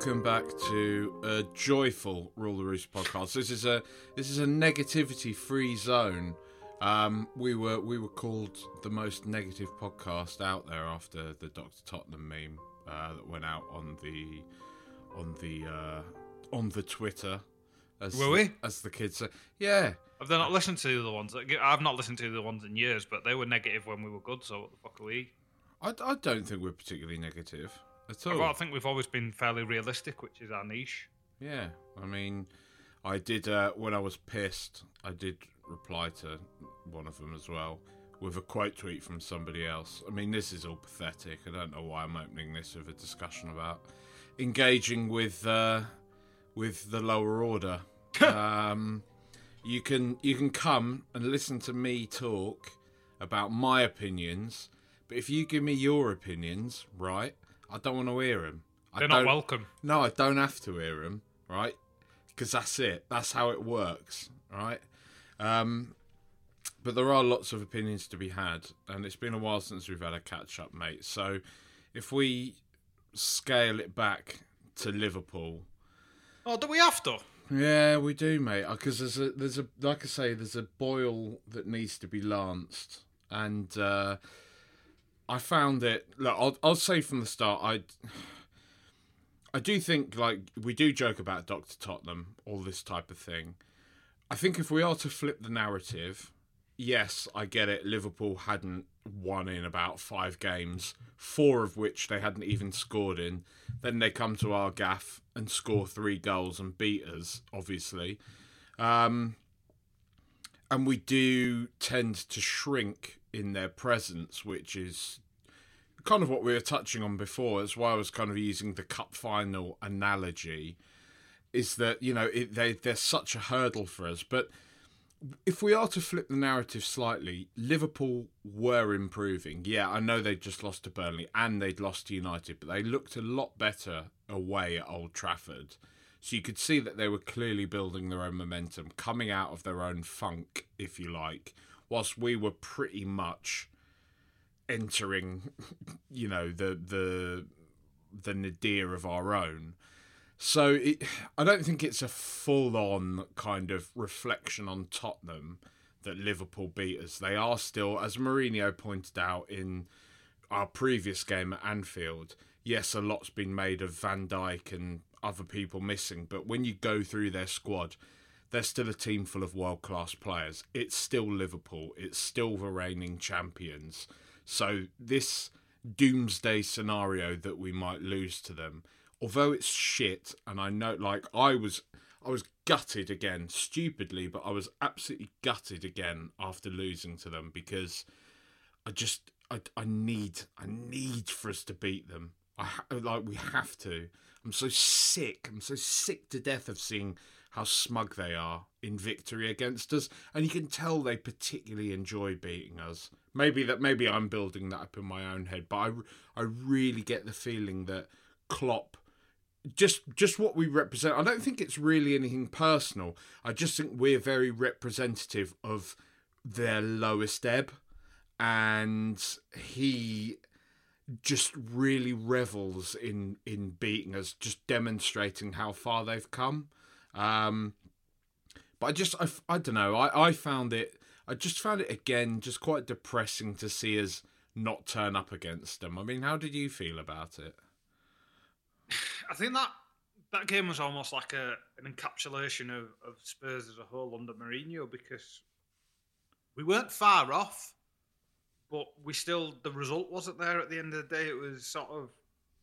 Welcome back to a joyful Rule the Roost podcast. This is a this is a negativity free zone. Um, we were we were called the most negative podcast out there after the Doctor Tottenham meme uh, that went out on the on the uh, on the Twitter. As Were we? As the kids say, yeah. I've not listened to the ones. That, I've not listened to the ones in years, but they were negative when we were good. So what the fuck are we? I, I don't think we're particularly negative at all. Well, I think we've always been fairly realistic, which is our niche. Yeah, I mean, I did uh, when I was pissed. I did reply to one of them as well with a quote tweet from somebody else. I mean, this is all pathetic. I don't know why I'm opening this with a discussion about engaging with uh, with the lower order. um, you can you can come and listen to me talk about my opinions, but if you give me your opinions, right, I don't want to hear them. They're not welcome. No, I don't have to hear them, right? Because that's it. That's how it works, right? Um, but there are lots of opinions to be had, and it's been a while since we've had a catch up, mate. So if we scale it back to Liverpool, Oh, do we have to? yeah, we do, mate. Because there's a there's a like I say, there's a boil that needs to be lanced, and uh, I found it. Look, I'll I'll say from the start, I I do think like we do joke about Doctor Tottenham, all this type of thing. I think if we are to flip the narrative, yes, I get it. Liverpool hadn't won in about five games, four of which they hadn't even scored in. Then they come to our gaff and score three goals and beat us, obviously. Um, and we do tend to shrink in their presence, which is kind of what we were touching on before. That's why I was kind of using the cup final analogy. Is that you know it, they they're such a hurdle for us, but if we are to flip the narrative slightly, Liverpool were improving. Yeah, I know they just lost to Burnley and they'd lost to United, but they looked a lot better away at Old Trafford. So you could see that they were clearly building their own momentum, coming out of their own funk, if you like, whilst we were pretty much entering, you know, the the the nadir of our own. So it, I don't think it's a full-on kind of reflection on Tottenham that Liverpool beat us. They are still, as Mourinho pointed out in our previous game at Anfield. Yes, a lot's been made of Van Dijk and other people missing, but when you go through their squad, they're still a team full of world-class players. It's still Liverpool. It's still the reigning champions. So this doomsday scenario that we might lose to them, although it's shit, and I know, like I was, I was gutted again, stupidly, but I was absolutely gutted again after losing to them because I just, I, I need, I need for us to beat them. I like we have to. I'm so sick. I'm so sick to death of seeing how smug they are in victory against us, and you can tell they particularly enjoy beating us. Maybe that maybe I'm building that up in my own head, but I, I really get the feeling that Klopp just just what we represent. I don't think it's really anything personal. I just think we're very representative of their lowest ebb, and he just really revels in in beating us, just demonstrating how far they've come. Um, but I just I, I don't know. I I found it. I just found it again just quite depressing to see us not turn up against them. I mean, how did you feel about it? I think that that game was almost like a an encapsulation of, of Spurs as a whole under Mourinho because we weren't far off, but we still the result wasn't there at the end of the day. It was sort of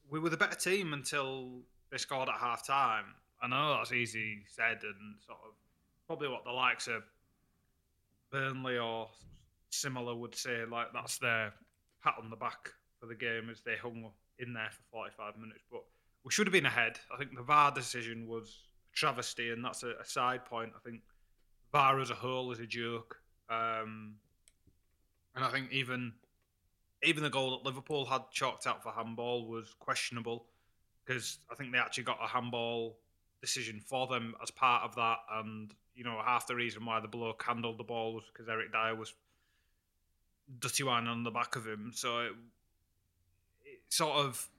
we were the better team until they scored at half time. I know that's easy said and sort of probably what the likes of Burnley or similar would say, like that's their pat on the back for the game as they hung in there for 45 minutes. But we should have been ahead. I think the VAR decision was a travesty, and that's a, a side point. I think VAR as a whole is a joke. Um, and I think even even the goal that Liverpool had chalked out for handball was questionable because I think they actually got a handball decision for them as part of that. And you know, half the reason why the bloke handled the ball was because Eric Dier was dirty wine on the back of him. So it, it sort of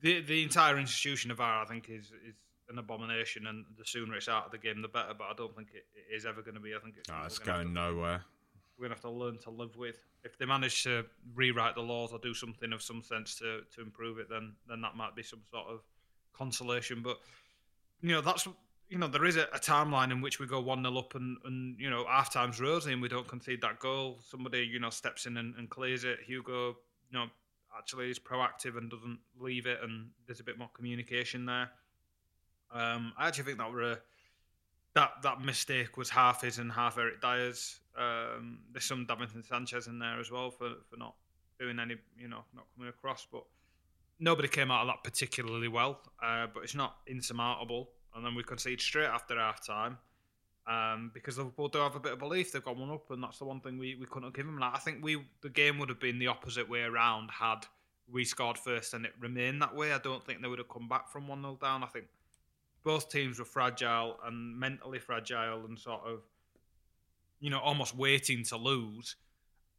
the the entire institution of VAR, I think, is is an abomination. And the sooner it's out of the game, the better. But I don't think it, it is ever going to be. I think it's, oh, it's going nowhere. We're to have to learn to live with. If they manage to rewrite the laws or do something of some sense to, to improve it, then then that might be some sort of consolation. But you know, that's you know, there is a, a timeline in which we go 1 0 up and, and, you know, half time's rosy and we don't concede that goal. Somebody, you know, steps in and, and clears it. Hugo, you know, actually is proactive and doesn't leave it, and there's a bit more communication there. Um, I actually think that were a, that that mistake was half his and half Eric Dier's. Um, there's some Davinson Sanchez in there as well for, for not doing any, you know, not coming across. But nobody came out of that particularly well. Uh, but it's not insurmountable and then we concede straight after half time. Um, because Liverpool do have a bit of belief they've got one up, and that's the one thing we, we couldn't give them. Like, I think we the game would have been the opposite way around had we scored first and it remained that way. I don't think they would have come back from one 0 down. I think both teams were fragile and mentally fragile and sort of you know almost waiting to lose.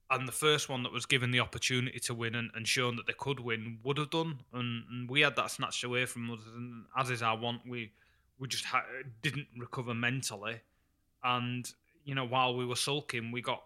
And the first one that was given the opportunity to win and, and shown that they could win would have done, and, and we had that snatched away from us. And as is our want, we we just ha- didn't recover mentally, and you know while we were sulking, we got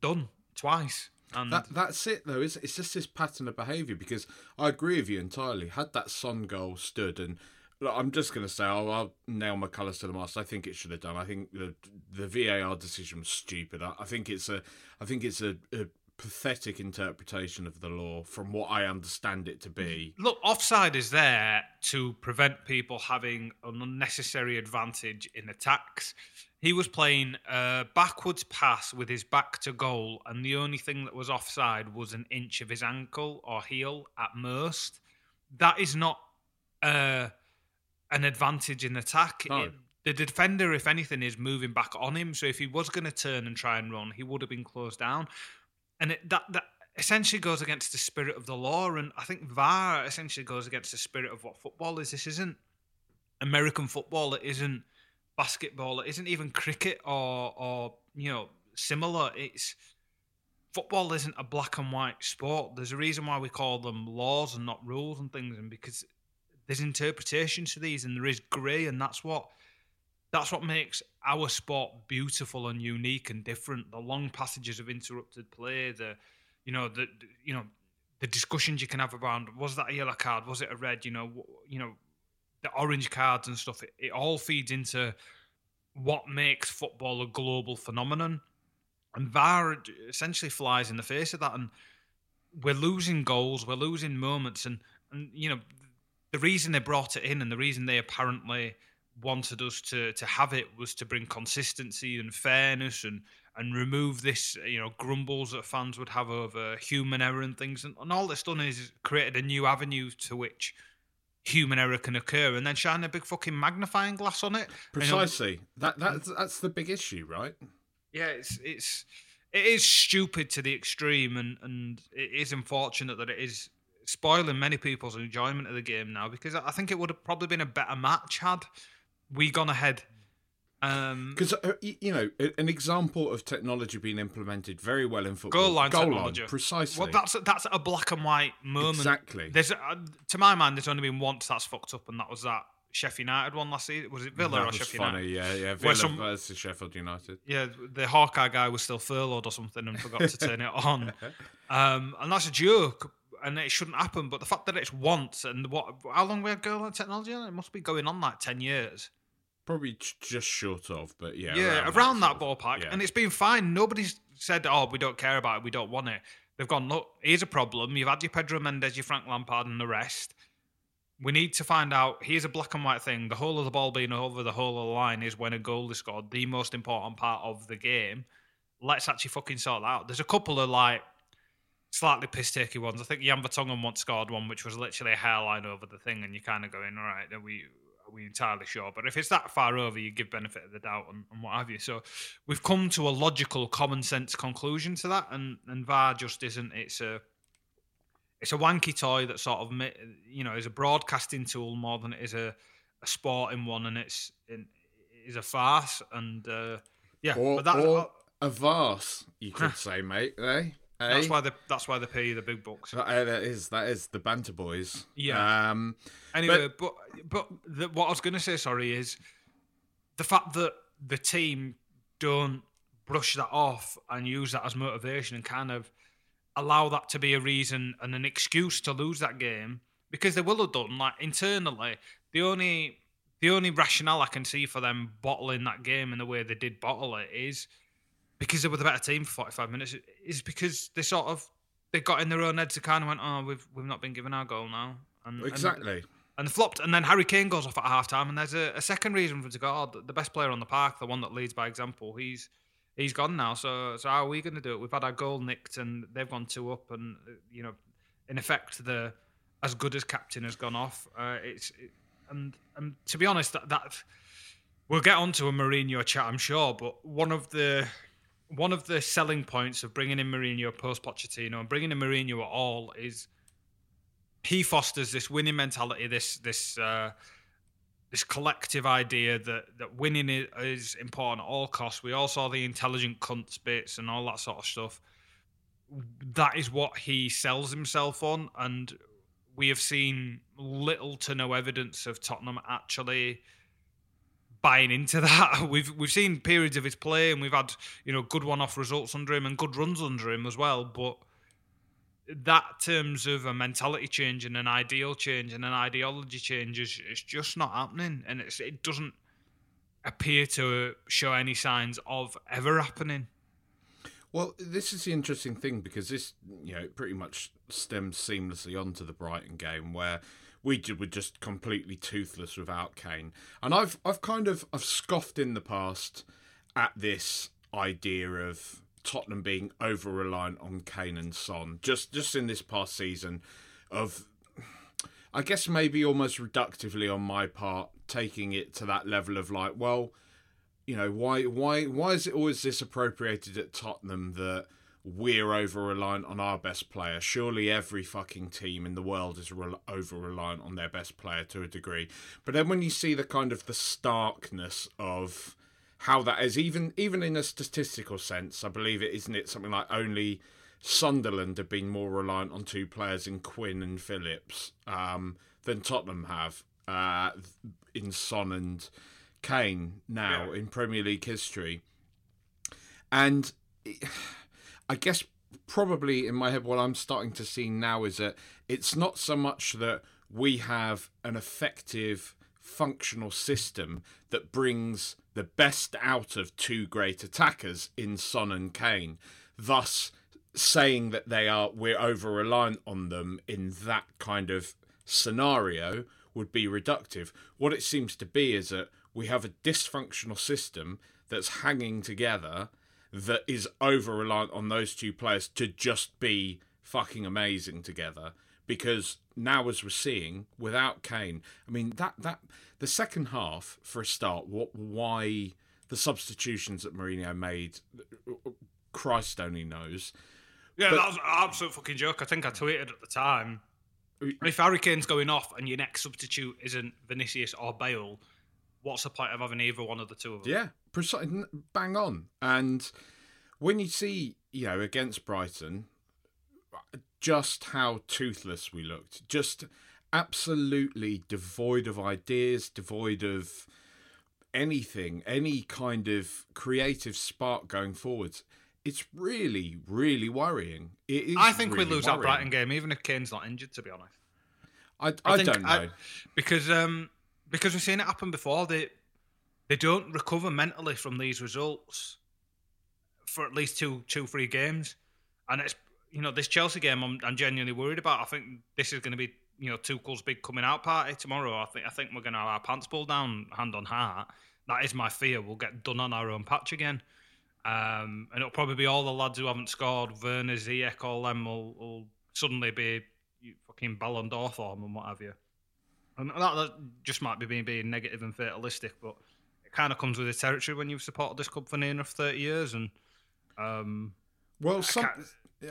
done twice. And that, that's it though. It's, it's just this pattern of behaviour because I agree with you entirely. Had that Son goal stood and look, I'm just going to say I'll, I'll nail my colours to the mast. I think it should have done. I think the the VAR decision was stupid. I, I think it's a I think it's a, a pathetic interpretation of the law from what I understand it to be. Look, offside is there to prevent people having an unnecessary advantage in attacks. He was playing a backwards pass with his back to goal, and the only thing that was offside was an inch of his ankle or heel at most. That is not uh, an advantage in attack. No. It, the defender, if anything, is moving back on him. So if he was going to turn and try and run, he would have been closed down and it, that that essentially goes against the spirit of the law. And I think VAR essentially goes against the spirit of what football is. This isn't American football. It isn't basketball. It isn't even cricket or or you know similar. It's football isn't a black and white sport. There's a reason why we call them laws and not rules and things, and because there's interpretations to these, and there is grey, and that's what that's what makes our sport beautiful and unique and different. The long passages of interrupted play, the you know the you know the discussions you can have around was that a yellow card, was it a red? You know, you know the orange cards and stuff. It, it all feeds into what makes football a global phenomenon, and VAR essentially flies in the face of that. And we're losing goals, we're losing moments, and and you know the reason they brought it in and the reason they apparently wanted us to to have it was to bring consistency and fairness and and remove this you know grumbles that fans would have over human error and things. And, and all it's done is created a new avenue to which human error can occur. And then shine a big fucking magnifying glass on it. Precisely you know, that that's that's the big issue right? Yeah it's it's it is stupid to the extreme and and it is unfortunate that it is spoiling many people's enjoyment of the game now because I think it would have probably been a better match had we gone ahead Um, Because uh, you know, an example of technology being implemented very well in football, goal line goal technology. line, precisely. Well, that's that's a black and white moment. Exactly. There's, uh, to my mind, there's only been once that's fucked up, and that was that Sheffield United one last season. Was it Villa that or Sheffield funny. United? Yeah, yeah. Villa some- versus Sheffield United. Yeah, the Hawkeye guy was still furloughed or something and forgot to turn it on. Um, and that's a joke, and it shouldn't happen. But the fact that it's once and what? How long we had goal line technology? on? It must be going on like ten years. Probably just short of, but yeah. Yeah, around, that, sort of- ballpark, yeah. and it's been fine. Nobody's said, "Oh, we don't care about it. We don't want it." They've gone, "Look, here's a problem. You've had your Pedro Mendes, your Frank Lampard, and the rest. We need to find out. Here's a black and white thing. The whole of the ball being over the whole of the line is when a goal is scored. The most important part of the game. Let's actually fucking sort that out. There's a couple of like slightly piss takey ones. I think Jan Vertonghen once scored one which was literally a hairline over the thing, and you're kind of going, all right, are we are we entirely sure? But if it's that far over, you give benefit of the doubt and, and what have you. So we've come to a logical, common sense conclusion to that, and and VAR just isn't. It's a it's a wanky toy that sort of you know is a broadcasting tool more than it is a, a sporting one, and it's it is a farce. And uh, yeah, Or, but that, or a vase, you could say, mate. Eh? That's Eh? why they that's why they pay you the big bucks. That, uh, that is that is the banter boys. Yeah. Um, Anyway, but but, the, what I was going to say, sorry, is the fact that the team don't brush that off and use that as motivation and kind of allow that to be a reason and an excuse to lose that game because they will have done like internally the only the only rationale I can see for them bottling that game in the way they did bottle it is because they were the better team for 45 minutes is because they sort of they got in their own heads and kind of went oh we've we've not been given our goal now and and- exactly. and flopped. And then Harry Kane goes off at half time, and there's a, a second reason for him to go. Oh, the- best player on the park, the one that leads by example, he's he's gone now. So so how are we going to do it? We've had our goal nicked, and they've gone two up, and you know, in effect, the as good as captain has gone off. Uh, it's it, and and to be honest, that, that we'll get onto a Mourinho chat, I'm sure. But one of the one of the selling points of bringing in Mourinho post Pochettino and bringing in Mourinho at all is he fosters this winning mentality, this this uh, this collective idea that that winning is, important at all costs. We all saw the intelligent cunts bits and all that sort of stuff. That is what he sells himself on, and we have seen little to no evidence of Tottenham actually buying into that. We've we've seen periods of his play, and we've had you know good one-off results under him and good runs under him as well, but that terms of a mentality change and an ideal change and an ideology change is it's just not happening and it's it doesn't appear to show any signs of ever happening Well, this is the interesting thing because this, you know, pretty much stems seamlessly onto the Brighton game where we were just completely toothless without Kane, and I've I've kind of I've scoffed in the past at this idea of Tottenham being over reliant on Kane and Son just just in this past season of I guess maybe almost reductively on my part taking it to that level of like well you know why why why is it always this appropriated at Tottenham that we're over reliant on our best player. Surely every fucking team in the world is re- over reliant on their best player to a degree. But then when you see the kind of the starkness of how that is even even in a statistical sense i believe it isn't it something like only sunderland have been more reliant on two players in quinn and phillips um, than tottenham have uh, in son and kane now in premier league history. And i guess probably in my head what i'm starting to see now is that it's not so much that we have an effective functional system that brings the best out of two great attackers in Son and Kane, thus saying that they are we're over reliant on them in that kind of scenario would be reductive. What it seems to be is that we have a dysfunctional system that's hanging together that is over reliant on those two players to just be fucking amazing together because now as we're seeing without Kane I mean that that the second half for a start what why the substitutions that Mourinho made Christ only knows. Yeah But- that was an absolute fucking joke. I think i tweeted at the time if Harry Kane's going off and your next substitute isn't Vinicius or Bale what's the point of having either one of the two of them? Yeah, precise, bang on. And when you see, you know, against Brighton, just how toothless we looked, just absolutely devoid of ideas, devoid of anything, any kind of creative spark going forwards. It's really, really worrying. It is I think really we lose worrying. that Brighton game, even if Kane's not injured. To be honest, I, I, think don't know. because um, because we've seen it happen before. They they don't recover mentally from these results for at least two two three games, and it's you know this Chelsea game I'm, I'm genuinely worried about. I think this is going to be you know Tuchel's big coming out party tomorrow. I think I think we're going to have our pants pulled down, hand on heart. That is my fear. We'll get done on our own patch again. Um, and it'll probably be all the lads who haven't scored, Werner, Ziyech, all them will, will suddenly be fucking Ballon d'Or form and what have you. And that, that just might be being, being negative and fatalistic, but kind of comes with the territory when you've supported this club for near enough 30 years. And um, Well, some,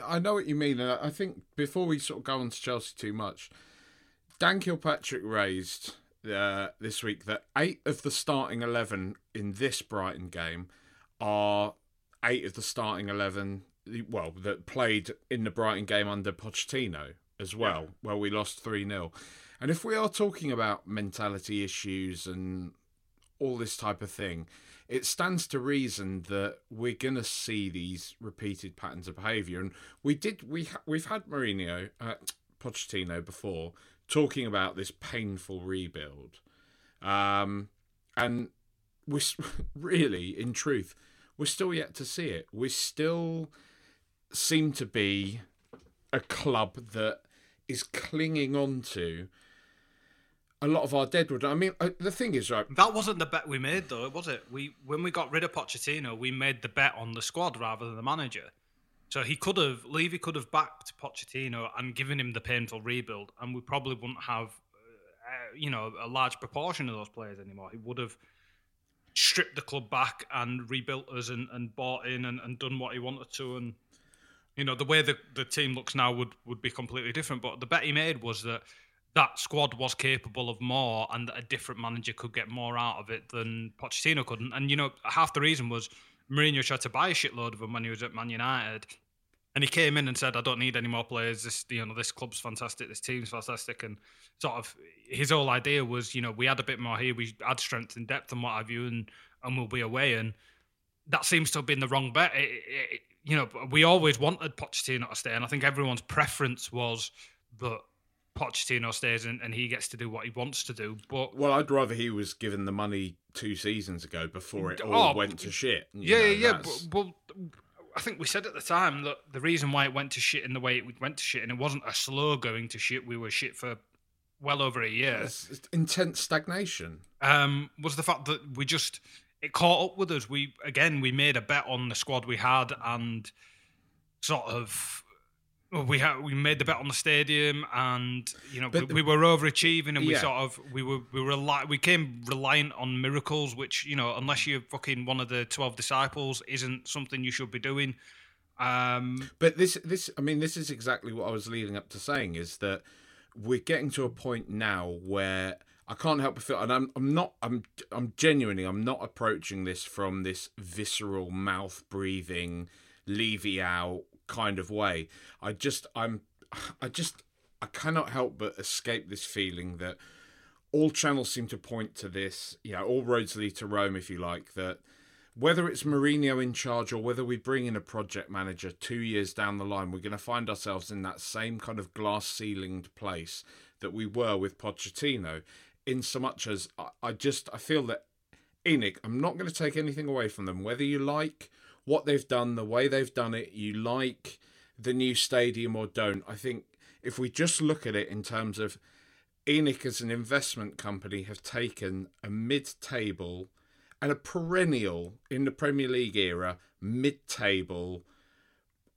I know what you mean, and I I think before we sort of go on to Chelsea too much, Dan Kilpatrick raised uh, this week that eight of the starting eleven in this Brighton game are eight of the starting eleven. Well, that played in the Brighton game under Pochettino as well, where we lost three 0 And if we are talking about mentality issues and all this type of thing, it stands to reason that we're going to see these repeated patterns of behaviour. And we did we ha- we've had Mourinho, uh, Pochettino before talking about this painful rebuild, um, and we're really, in truth, we're still yet to see it. We still seem to be a club that is clinging on to a lot of our deadwood. I mean, uh, the thing is, right? that wasn't the bet we made, though, was it? We When we got rid of Pochettino, we made the bet on the squad rather than the manager. So he could have, Levy could have backed Pochettino and given him the painful rebuild, and we probably wouldn't have, uh, you know, a large proportion of those players anymore. He would have stripped the club back and rebuilt us and, and bought in and, and done what he wanted to. And, you know, the way the, the team looks now would, would be completely different. But the bet he made was that that squad was capable of more and that a different manager could get more out of it than Pochettino could. And, you know, half the reason was Mourinho tried to buy a shitload of them when he was at Man United. And he came in and said, "I don't need any more players. This, you know, this club's fantastic. This team's fantastic." And sort of his whole idea was, you know, we had a bit more here. We add strength and depth and what have you, and and we'll be away. And that seems to have been the wrong bet. It, it- you know, we always wanted Pochettino to stay, and I think everyone's preference was that Pochettino stays and, and he gets to do what he wants to do. But Well, I'd rather he was given the money two seasons ago before it Oh, all went to shit. Yeah, know, yeah, yeah. that's- But, but I think we said at the time that the reason why it went to shit in the way it went to shit, and it wasn't a slow going to shit. We were shit for well over a year. it's- intense stagnation. um, was the fact that we just it caught up with us. We again we made a bet on the squad we had and sort of well, we had we made the bet on the stadium and you know we, But we were overachieving and we Yeah. sort of we were we were rely, we came reliant on miracles which you know unless you're fucking one of the 12 disciples isn't something you should be doing um But this, this, I mean, this is exactly what I was leading up to saying is that we're getting to a point now where I can't help but feel, and I'm, I'm not, I'm, I'm genuinely, I'm not approaching this from this visceral mouth breathing, Levy out kind of way. I just, I'm, I just, I cannot help but escape this feeling that all channels seem to point to this. You know, all roads lead to Rome, if you like. That whether it's Mourinho in charge or whether we bring in a project manager two years down the line, we're going to find ourselves in that same kind of glass ceilinged place that we were with Pochettino. In so much as I, I just I feel that ENIC, I'm not going to take anything away from them. Whether you like what they've done, the way they've done it, you like the new stadium or don't, I think if we just look at it in terms of ENIC as an investment company have taken a mid-table and a perennial in the Premier League era mid-table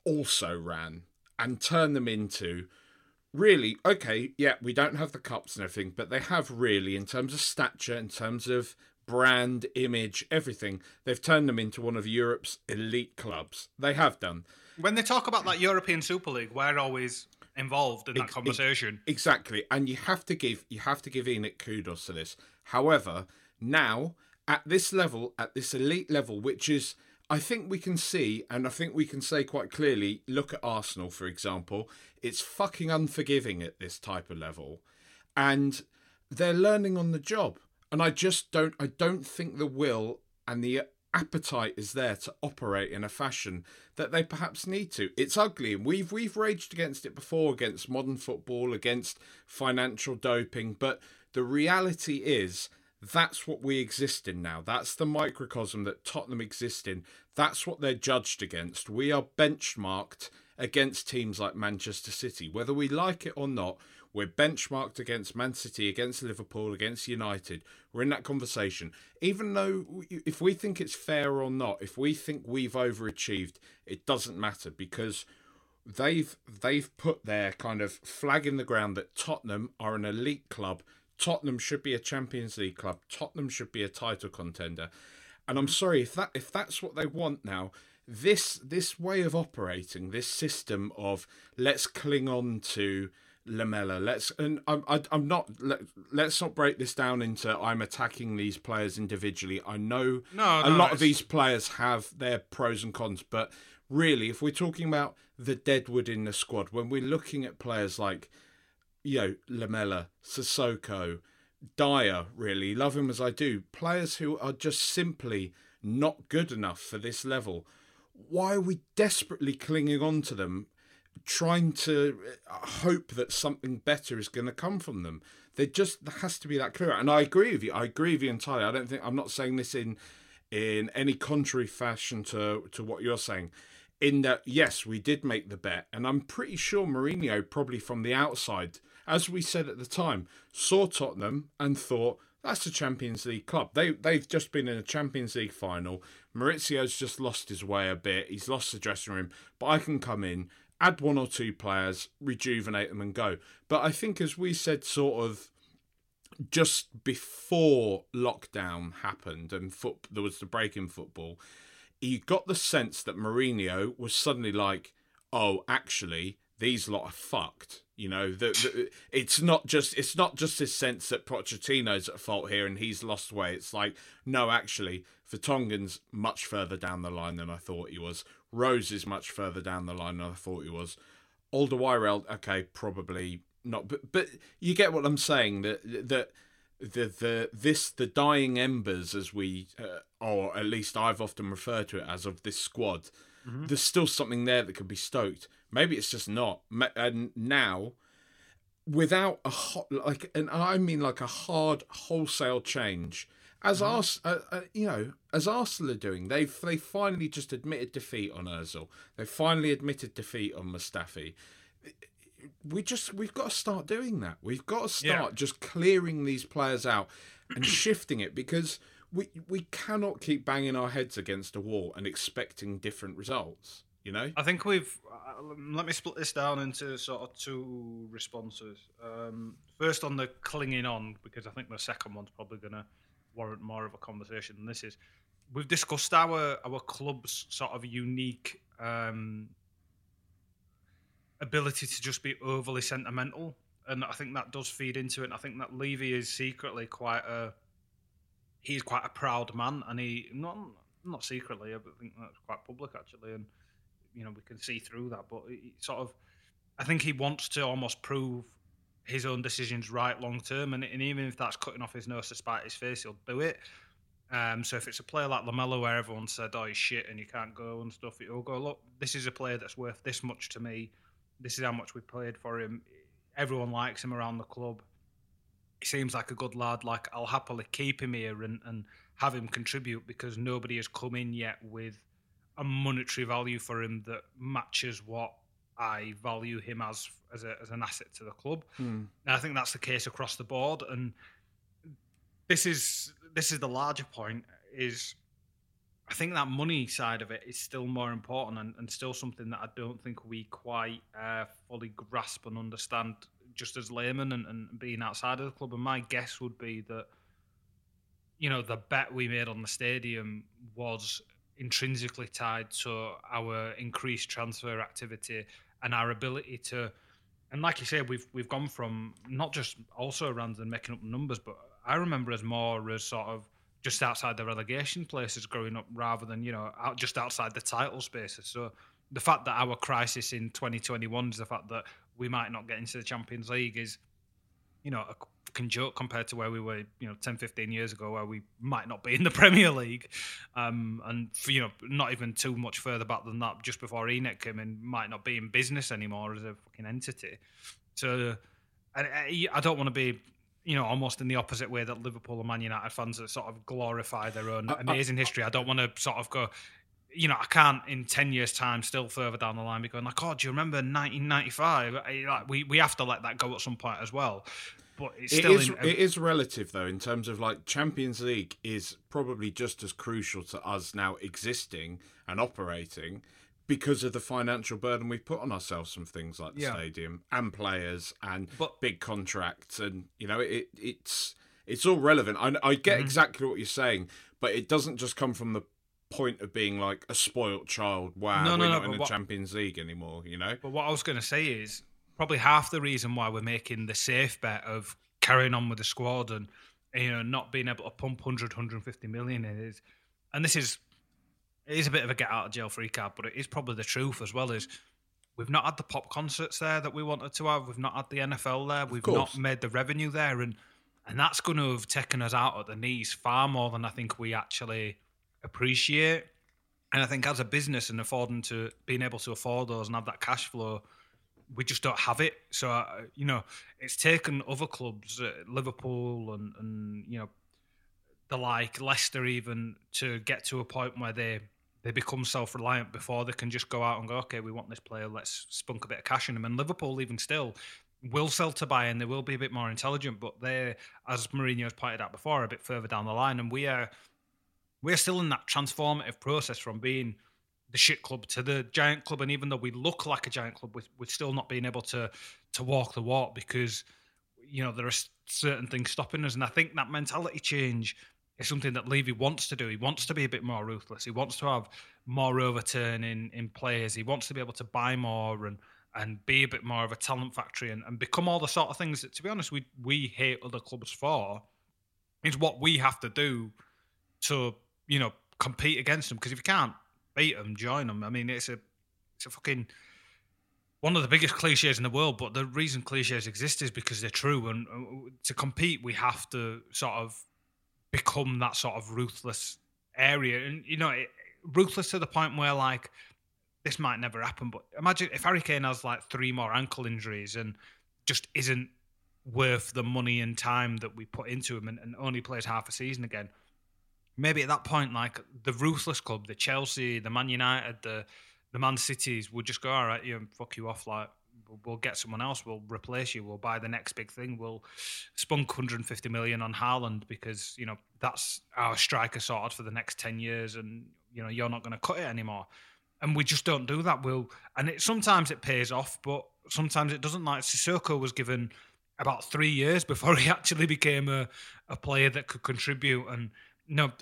also ran and turned them into really okay yeah we don't have the cups and everything but they have really in terms of stature in terms of brand image everything they've turned them into one of Europe's elite clubs they have done when they talk about that European Super League we're always involved in that ex- conversation Exactly, and you have to give you have to give ENIC kudos to this. However, Now, at this level, at this elite level, which is, I think we can see, and I think we can say quite clearly look at Arsenal, for example. It's fucking unforgiving at this type of level. And they're learning on the job. And I just don't, I don't think the will and the appetite is there to operate in a fashion that they perhaps need to. It's ugly. And we've we've raged against it before, against modern football, against financial doping, but the reality is that's what we exist in now. That's the microcosm that Tottenham exist in. That's what they're judged against. We are benchmarked against teams like Manchester City. Whether we like it or not, we're benchmarked against Man City, against Liverpool, against United. We're in that conversation. Even though, if we think it's fair or not, if we think we've overachieved, it doesn't matter because they've they've put their kind of flag in the ground that Tottenham are an elite club Tottenham should be a Champions League club. Tottenham should be a title contender. And I'm sorry if that if that's what they want now. This this way of operating, this system of let's cling on to Lamela. Let's and I'm I, am i am not let, us not break this down into I'm attacking these players individually. I know no, a lot of these players have their pros and cons, but really, if we're talking about the deadwood in the squad, when we're looking at players like you know, Lamela, Sissoko, Dier, really, love him as I do, players who are just simply not good enough for this level. Why are we desperately clinging on to them, trying to uh, hope that something better is going to come from them? There just there has to be that clear. And I agree with you. I agree with you entirely. I don't think I'm not saying this in in any contrary fashion to to what you're saying in that yes, we did make the bet, and I'm pretty sure Mourinho probably from the outside, as we said at the time, saw Tottenham and thought that's a Champions League club. They they've just been in a Champions League final. Mauricio's just lost his way a bit. He's lost the dressing room, but I can come in, add one or two players, rejuvenate them, and go. But I think as we said, sort of just before lockdown happened and foot, there was the break in football you got the sense that Mourinho was suddenly like, oh, actually, these lot are fucked. You know, the, the, it's not just it's not just this sense that Pochettino's at fault here and he's lost way. It's like, no, actually, Vertonghen's much further down the line than I thought he was. Rose is much further down the line than I thought he was. Alderweireld, okay, probably not, but but you get what I'm saying that that the the this the dying embers as we uh, or at least I've often referred to it as of this squad. Mm-hmm. There's still something there that could be stoked. Maybe it's just not. And now, without a hot like, and I mean like a hard wholesale change, as mm-hmm. Ars, uh, uh, you know, as Arsenal are doing, they've they finally just admitted defeat on Özil. They finally admitted defeat on Mustafi we just we've got to start doing that. We've got to start yeah. just clearing these players out and shifting it because we we cannot keep banging our heads against a wall and expecting different results. You know, I think we've. Uh, let me split this down into sort of two responses. Um, first, on the clinging on, because I think the second one's probably going to warrant more of a conversation than this is. We've discussed our our club's sort of unique um, ability to just be overly sentimental, and I think that does feed into it. And I think that Levy is secretly quite a he's quite a proud man, and he not not secretly, I think that's quite public actually, and you know we can see through that. But sort of, I think he wants to almost prove his own decisions right long term, and, and even if that's cutting off his nose to spite his face, he'll do it. Um, so if it's a player like Lamela where everyone said, "Oh, he's shit," and you can't go and stuff, he'll go, "Look, this is a player that's worth this much to me this is how much we played for him. Everyone likes him around the club. He seems like a good lad. Like I'll happily keep him here and, and have him contribute because nobody has come in yet with a monetary value for him that matches what I value him as as, a, as an asset to the club. Hmm. And I think that's the case across the board. And this is this is the larger point is I think that money side of it is still more important and, and still something that I don't think we quite uh, fully grasp and understand just as laymen and, and being outside of the club. And my guess would be that, you know, the bet we made on the stadium was intrinsically tied to our increased transfer activity and our ability to and like you say, we've we've gone from not just also runs and making up numbers, but I remember as more as sort of just outside the relegation places growing up, rather than you know out just outside the title spaces. So the fact that our crisis in 2021 is the fact that we might not get into the Champions League is, you know, a fucking joke compared to where we were, you know, 10, 15 years ago, where we might not be in the Premier League. Um, and, for, you know, not even too much further back than that, just before ENIC came in, might not be in business anymore as a fucking entity. So I, I don't want to be you know, almost in the opposite way that Liverpool and Man United fans that sort of glorify their own amazing history. I don't want to sort of go, you know, I can't in 10 years' time, still further down the line, be going like, oh, do you remember 1995? Like, we, we have to let that go at some point as well but it's it still is, in, it is relative though in terms of like Champions League is probably just as crucial to us now existing and operating because of the financial burden we put on ourselves from things like the yeah. stadium and players and but, big contracts and you know it it's it's all relevant. I, I get mm-hmm. exactly what you're saying, but it doesn't just come from the point of being like a spoilt child. Wow, no, we're no, not no, in the what, Champions League anymore. You know. But what I was going to say is probably half the reason why we're making the safe bet of carrying on with the squad and you know not being able to pump 100 150 million in is and this is it is a bit of a get out of jail free card but it is probably the truth as well is we've not had the pop concerts there that we wanted to have we've not had the NFL there we've not made the revenue there and and that's going to have taken us out at the knees far more than I think we actually appreciate and I think as a business and affording to being able to afford those and have that cash flow we just don't have it. So uh, you know, it's taken other clubs, uh, Liverpool and and you know, the like Leicester even to get to a point where they they become self reliant before they can just go out and go, okay, we want this player, let's spunk a bit of cash in them. And Liverpool even still will sell to buy and they will be a bit more intelligent, but they, as Mourinho has pointed out before, a bit further down the line, and we are we're still in that transformative process from being the shit club to the giant club, and even though we look like a giant club, we're, still not being able to to walk the walk because you know there are certain things stopping us, and I think that mentality change is something that Levy wants to do. He wants to be a bit more ruthless. He wants to have more overturn in, in players. He wants to be able to buy more and and be a bit more of a talent factory and, and become all the sort of things that, to be honest, we we hate other clubs for. Is what we have to do to you know compete against them. Because if you can't beat them, join them. I mean, it's a it's a fucking one of the biggest cliches in the world. But the reason cliches exist is because they're true. And uh, to compete, we have to sort of become that sort of ruthless area. And you know, it, ruthless to the point where like this might never happen. But imagine if Harry Kane has like three more ankle injuries and just isn't worth the money and time that we put into him and, and only plays half a season again maybe at that point, like the ruthless club, the Chelsea, the Man United, the the Man Cities would just go, all right, you fuck you off, like we'll, we'll get someone else, we'll replace you, we'll buy the next big thing, we'll spunk 150 million on Haaland because you know that's our striker sorted for the next 10 years, and you know you're not going to cut it anymore. And we just don't do that. We'll and it sometimes it pays off, but sometimes it doesn't. Like Sissoko was given about three years before he actually became a, a player that could contribute and no,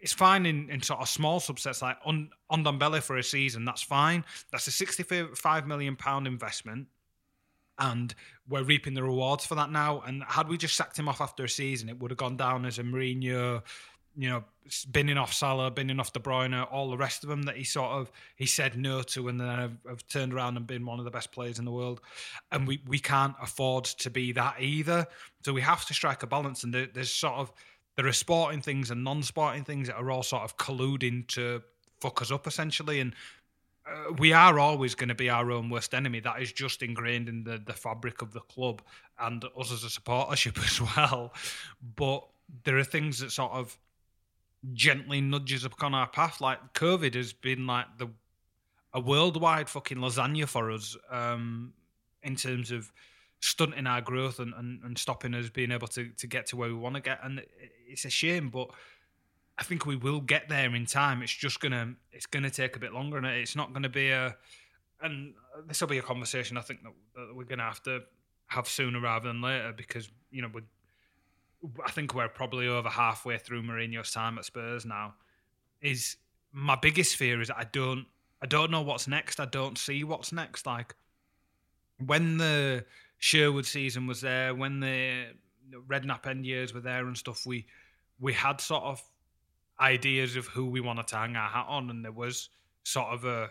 it's fine in, in sort of small subsets like on on Ndombele for a season. That's fine. That's a sixty-five million pound investment, and we're reaping the rewards for that now. And had we just sacked him off after a season, it would have gone down as a Mourinho, you know, binning off Salah, binning off De Bruyne, all the rest of them that he sort of he said no to, and then have, have turned around and been one of the best players in the world. And we we can't afford to be that either. So we have to strike a balance. And there, there's sort of there are sporting things and non-sporting things that are all sort of colluding to fuck us up essentially. And uh, we are always going to be our own worst enemy. That is just ingrained in the, the fabric of the club and us as a supportership as well. But there are things that sort of gently nudges upon our path. Like covid has been like the a worldwide fucking lasagna for us um, in terms of stunting our growth and, and, and stopping us being able to, to get to where we want to get. And it's a shame, but I think we will get there in time. It's just gonna it's gonna take a bit longer, and it's not gonna be a. And this will be a conversation I think that, that we're gonna have to have sooner rather than later because you know we I think we're probably over halfway through Mourinho's time at Spurs now. Is my biggest fear is I don't I don't know what's next. I don't see what's next. Like when the Sherwood season was there, when the Redknapp end years were there and stuff, we we had sort of ideas of who we wanted to hang our hat on, and there was sort of a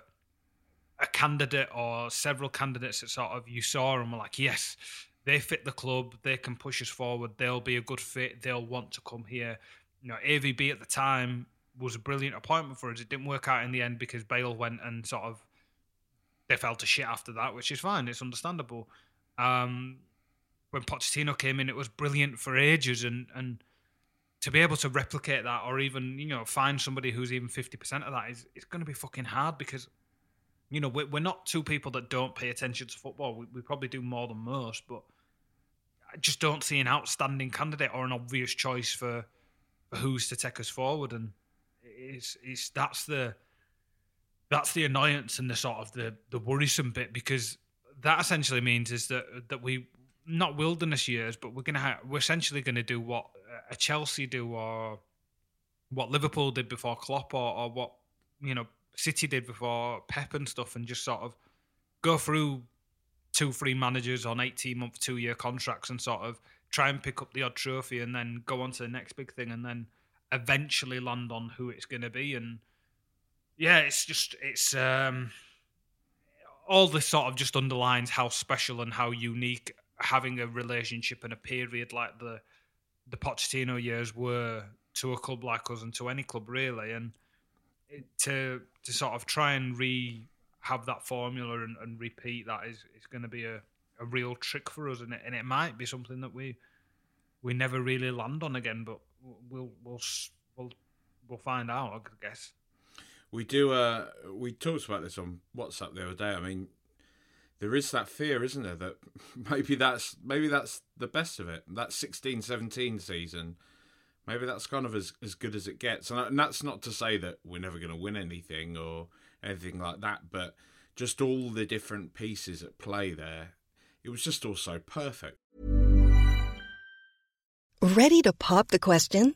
a candidate or several candidates that sort of you saw and were like, yes, they fit the club, they can push us forward, they'll be a good fit, they'll want to come here. You know, AVB at the time was a brilliant appointment for us. It didn't work out in the end because Bale went and sort of they fell to shit after that, which is fine. It's understandable. Um, when Pochettino came in, it was brilliant for ages, and and to be able to replicate that, or even you know find somebody who's even fifty percent of that is it's going to be fucking hard because you know we're, we're not two people that don't pay attention to football. We, we probably do more than most, but I just don't see an outstanding candidate or an obvious choice for, for who's to take us forward, and it's it's that's the that's the annoyance and the sort of the the worrisome bit because that essentially means is that that we not wilderness years, but we're gonna ha- we're essentially gonna do what a Chelsea do or what Liverpool did before Klopp or, or what you know City did before Pep and stuff, and just sort of go through two, three managers on eighteen month, two year contracts, and sort of try and pick up the odd trophy, and then go on to the next big thing, and then eventually land on who it's to be. And yeah, it's just it's um, all this sort of just underlines how special and how unique having a relationship and a period like the the Pochettino years were to a club like us and to any club really, and it, to to sort of try and re have that formula and, and repeat that is is going to be a, a real trick for us, and it, and it might be something that we we never really land on again, but we'll we'll we'll we'll find out, I guess. We do. Uh, we talked about this on WhatsApp the other day. I mean, there is that fear, isn't there, that maybe that's maybe that's the best of it. That 16-17 season, maybe that's kind of as, as good as it gets. And, and that's not to say that we're never going to win anything or anything like that, but just all the different pieces at play there, it was just all so perfect. Ready to pop the question?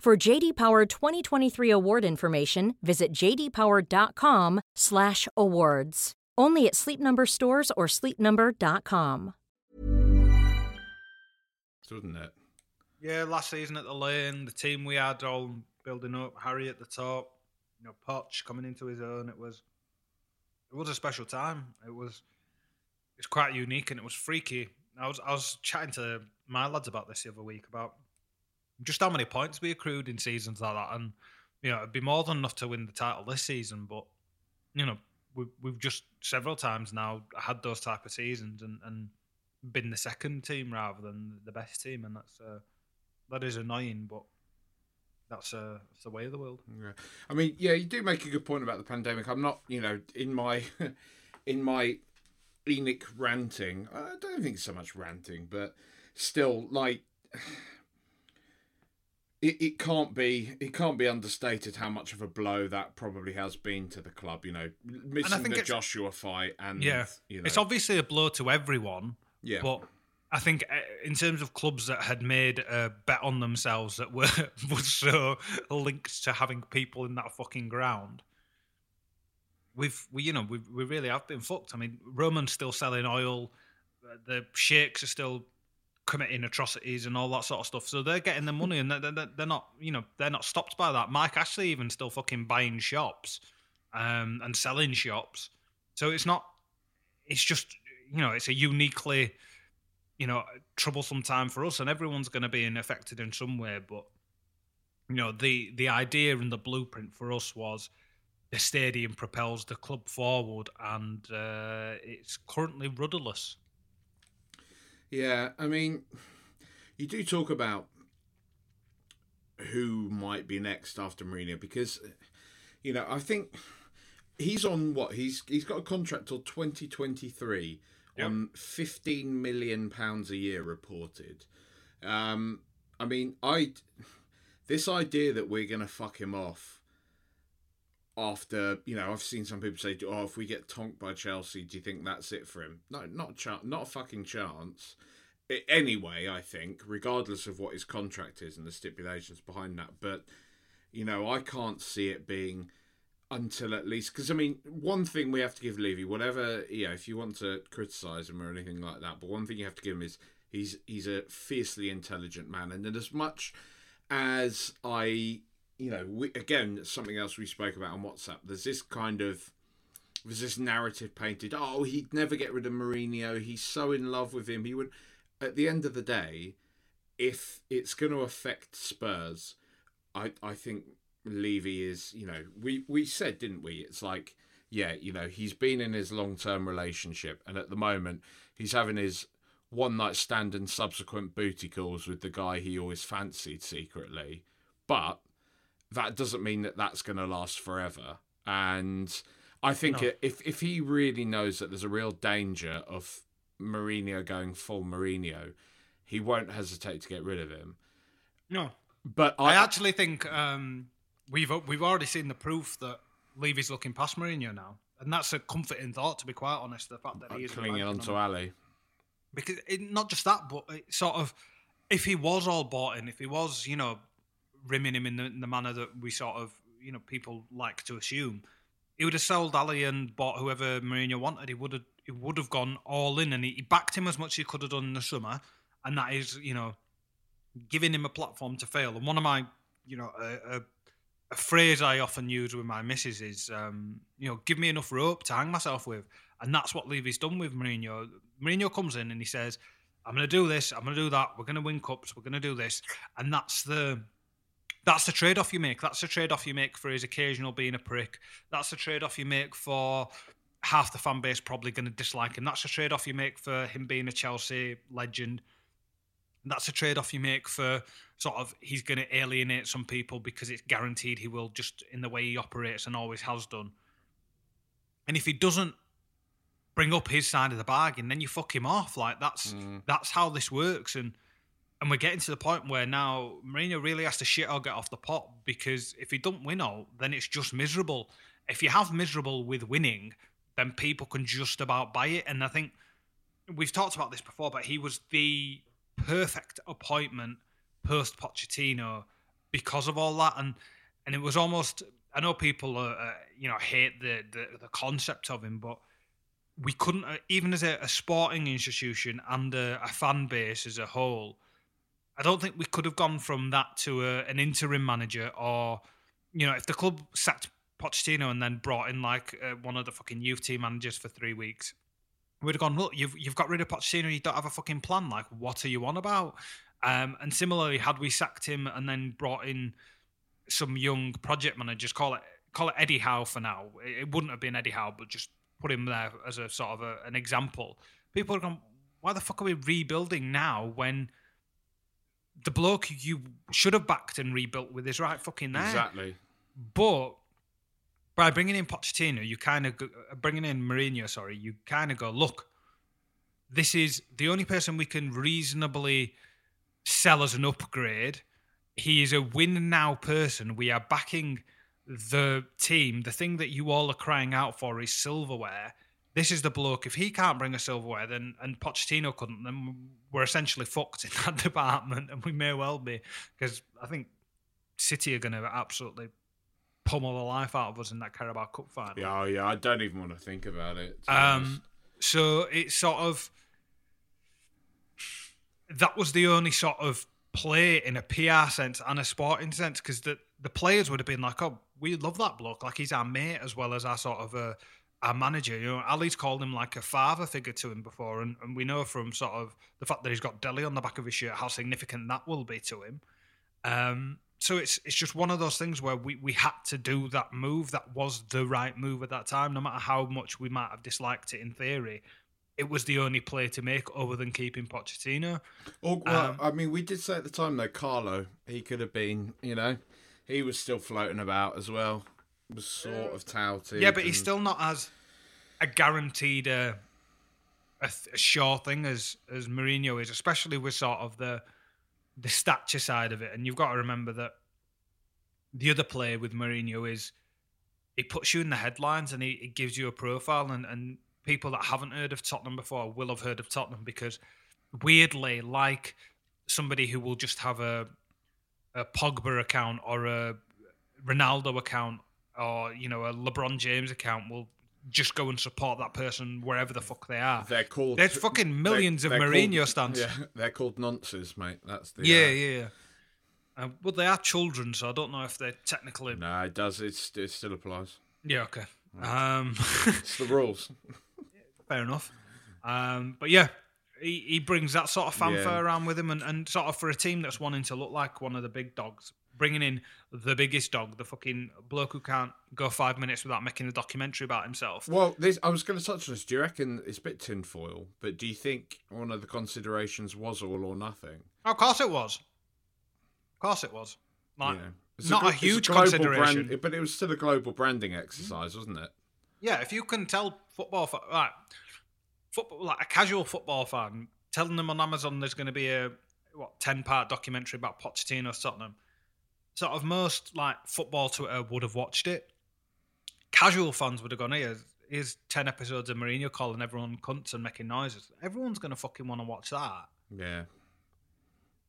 For JD Power 2023 award information, visit jdpower.com/awards. Only at Sleep Number stores or sleepnumber.com. Wasn't it? Yeah, last season at the lane, the team we had all building up, Harry at the top, you know, Poch coming into his own. It was, it was a special time. It was, it's quite unique and it was freaky. I was, I was chatting to my lads about this the other week about just how many points we accrued in seasons like that, and you know it'd be more than enough to win the title this season. But you know we've we've just several times now had those type of seasons and and been the second team rather than the best team, and that's uh, that is annoying, but. That's, uh, that's the way of the world. Yeah. I mean, yeah, you do make a good point about the pandemic. I'm not, you know, in my in my ENIC ranting. I don't think so much ranting, but still, like it, it can't be it can't be understated how much of a blow that probably has been to the club. You know, missing the Joshua fight and yeah, you know. it's obviously a blow to everyone. Yeah, but I think uh, in terms of clubs that had made a bet on themselves that were was so linked to having people in that fucking ground. We've, we, you know, we we really have been fucked. I mean, Roman's still selling oil. The sheiks are still committing atrocities and all that sort of stuff. So they're getting the money, and they're, they're, not, you know, they're not stopped by that. Mike Ashley even still fucking buying shops um, and selling shops. So it's not. It's just you know, it's a uniquely you know, troublesome time for us, and everyone's going to be affected in some way. But you know, the the idea and the blueprint for us was the stadium propels the club forward, and uh, it's currently rudderless. Yeah, I mean, you do talk about who might be next after Mourinho because, you know, I think he's on what he's he's got a contract till twenty twenty three on fifteen million pounds a year reported. Um, I mean, I this idea that we're gonna fuck him off after you know I've seen some people say, oh, if we get tonked by Chelsea, do you think that's it for him? No, not a chance, not a fucking chance. It, anyway, I think, regardless of what his contract is and the stipulations behind that, but you know, I can't see it being until at least because I mean, one thing we have to give Levy, whatever you know, if you want to criticize him or anything like that, but one thing you have to give him is he's he's a fiercely intelligent man, and as much as I, you know, we, again something else we spoke about on WhatsApp. There's this kind of there's this narrative painted. Oh, he'd never get rid of Mourinho. He's so in love with him. He would. At the end of the day, if it's going to affect Spurs, I I think Levy is, you know, we we said, didn't we? It's like, yeah, you know, he's been in his long term relationship, and at the moment, he's having his one night stand and subsequent booty calls with the guy he always fancied secretly. But that doesn't mean that that's going to last forever. And I think No. if if he really knows that there's a real danger of Mourinho going full Mourinho, he won't hesitate to get rid of him. No, But I I, actually think um, we've we've already seen the proof that Levy's looking past Mourinho now, and that's a comforting thought. To be quite honest, the fact that he is clinging on to. Alli. because it, not just that, but sort of if he was all bought in, if he was, you know, rimming him in the, in the manner that we sort of, you know, people like to assume, he would have sold Alli and bought whoever Mourinho wanted. He would have, he would have gone all in, and he, he backed him as much as he could have done in the summer, and that is, you know, giving him a platform to fail. And one of my, you know, a, a, a phrase I often use with my missus is, um, you know, give me enough rope to hang myself with. And that's what Levy's done with Mourinho. Mourinho comes in and he says, I'm going to do this, I'm going to do that, we're going to win cups, we're going to do this. And that's the. That's the trade off you make. That's the trade off you make for his occasional being a prick. That's the trade off you make for half the fan base probably going to dislike him. That's the trade off you make for him being a Chelsea legend. That's a trade off you make for sort of he's going to alienate some people because it's guaranteed he will just in the way he operates and always has done. And if he doesn't bring up his side of the bargain, then you fuck him off. Like that's mm. that's how this works. And and we're getting to the point where now Mourinho really has to shit or get off the pot because if he don't win all, then it's just miserable. If you have miserable with winning, then people can just about buy it. And I think we've talked about this before, but he was the perfect appointment post Pochettino because of all that, and and it was almost. I know people, uh, uh, you know, hate the, the the concept of him, but we couldn't, uh, even as a, a sporting institution and a, a fan base as a whole. I don't think we could have gone from that to a, an interim manager, or you know, if the club sacked Pochettino and then brought in like uh, one of the fucking youth team managers for three weeks, we'd have gone, look, you've you've got rid of Pochettino, you don't have a fucking plan. Like, what are you on about? Um, and similarly, had we sacked him and then brought in some young project managers, call it call it Eddie Howe for now. It, wouldn't have been Eddie Howe, but just put him there as a sort of a, an example. People are going, why the fuck are we rebuilding now when the bloke you should have backed and rebuilt with is right fucking there? Exactly. But by bringing in Pochettino, you kind of uh, bringing in Mourinho. Sorry, you kind of go, look, this is the only person we can reasonably sell as an upgrade. He is a win now person. We are backing the team. The thing that you all are crying out for is silverware. This is the bloke. If he can't bring a silverware, then and Pochettino couldn't, then we're essentially fucked in that department, and we may well be because I think City are going to absolutely pummel the life out of us in that Carabao Cup final. Yeah, oh, yeah. I don't even want to think about it. Um, so it's sort of that was the only sort of play in a PR sense and a sporting sense because the the players would have been like, "Oh, we love that bloke. Like he's our mate as well as our sort of a our manager. You know, Alli's called him like a father figure to him before, and, and we know from sort of the fact that he's got Dele on the back of his shirt how significant that will be to him. Um, so it's it's just one of those things where we, we had to do that move. That was the right move at that time, no matter how much we might have disliked it in theory. It was the only play to make other than keeping Pochettino. Or, well, Um, I mean, we did say at the time though, Carlo, he could have been, you know, he was still floating about as well. Was sort of touted. Yeah, but he's and- still not as a guaranteed uh, a, th- a sure thing as as Mourinho is, especially with sort of the the stature side of it. And you've got to remember that the other play with Mourinho is he puts you in the headlines and he, he gives you a profile, and, and people that haven't heard of Tottenham before will have heard of Tottenham because weirdly, like somebody who will just have a a Pogba account or a Ronaldo account or you know a LeBron James account will just go and support that person wherever the fuck they are. They're called. There's fucking millions of they're Mourinho called- stans. Yeah, they're called nonces, mate. That's the. Yeah, uh, yeah. yeah. Uh, but they are children, so I don't know if they're technically. No, it does. It's, it still applies. Yeah, okay. Um, It's the rules. fair enough. Um, but yeah, he, he brings that sort of fanfare Yeah. around with him, and, and sort of for a team that's wanting to look like one of the big dogs, bringing in the biggest dog, the fucking bloke who can't go five minutes without making a documentary about himself. Well, this I was going to touch on this. Do you reckon it's a bit tinfoil? But do you think one of the considerations was all or nothing? Oh, of course it was. Of course it was. Like, know? It's not a, it's huge global consideration. brand- but it was still a global branding exercise, wasn't it? Yeah, if you can tell football, like football, like a casual football fan, telling them on Amazon there's going to be a what ten part documentary about Pochettino's Tottenham, sort of most like football Twitter would have watched it. Casual fans would have gone, "Here's, here's ten episodes of Mourinho calling everyone cunts and making noises." Everyone's going to fucking want to watch that. Yeah.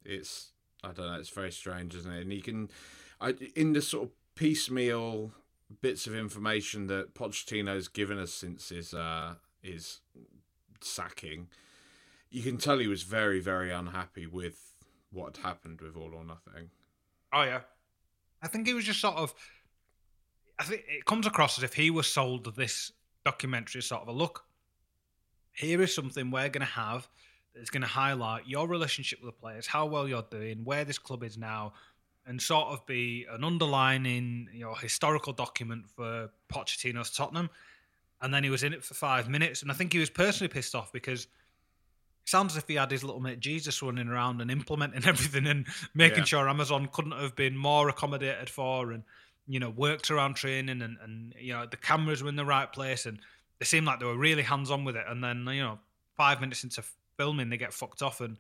It's I don't know. It's very strange, isn't it? And you can, I in the sort of piecemeal bits of information that Pochettino's given us since his uh his sacking, you can tell he was very very unhappy with what had happened with All or Nothing. Oh yeah, I think he was just sort of. I think it comes across as if he was sold this documentary sort of a look. Here is something we're going to have that's going to highlight your relationship with the players, how well you're doing, where this club is now, and sort of be an underlining, you know, historical document for Pochettino's Tottenham. And then he was in it for five minutes, and I think he was personally pissed off because sounds as if he had his little mate Jesus running around and implementing everything and making Yeah. sure Amazon couldn't have been more accommodated for and you know worked around training and and you know the cameras were in the right place and they seemed like they were really hands on with it. And then you know five minutes into filming they get fucked off and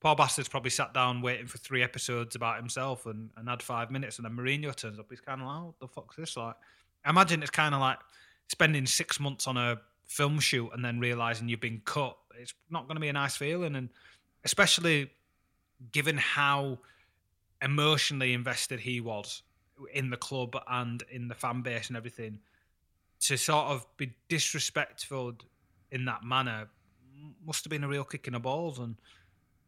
poor bastard's probably sat down waiting for three episodes about himself and, and had five minutes and then Mourinho turns up. He's kind of like "Oh, what the fuck's this? Like I imagine it's kind of like spending six months on a film shoot and then realizing you've been cut it's not going to be a nice feeling. And especially given how emotionally invested he was in the club and in the fan base and everything to sort of be disrespectful in that manner must have been a real kick in the balls. And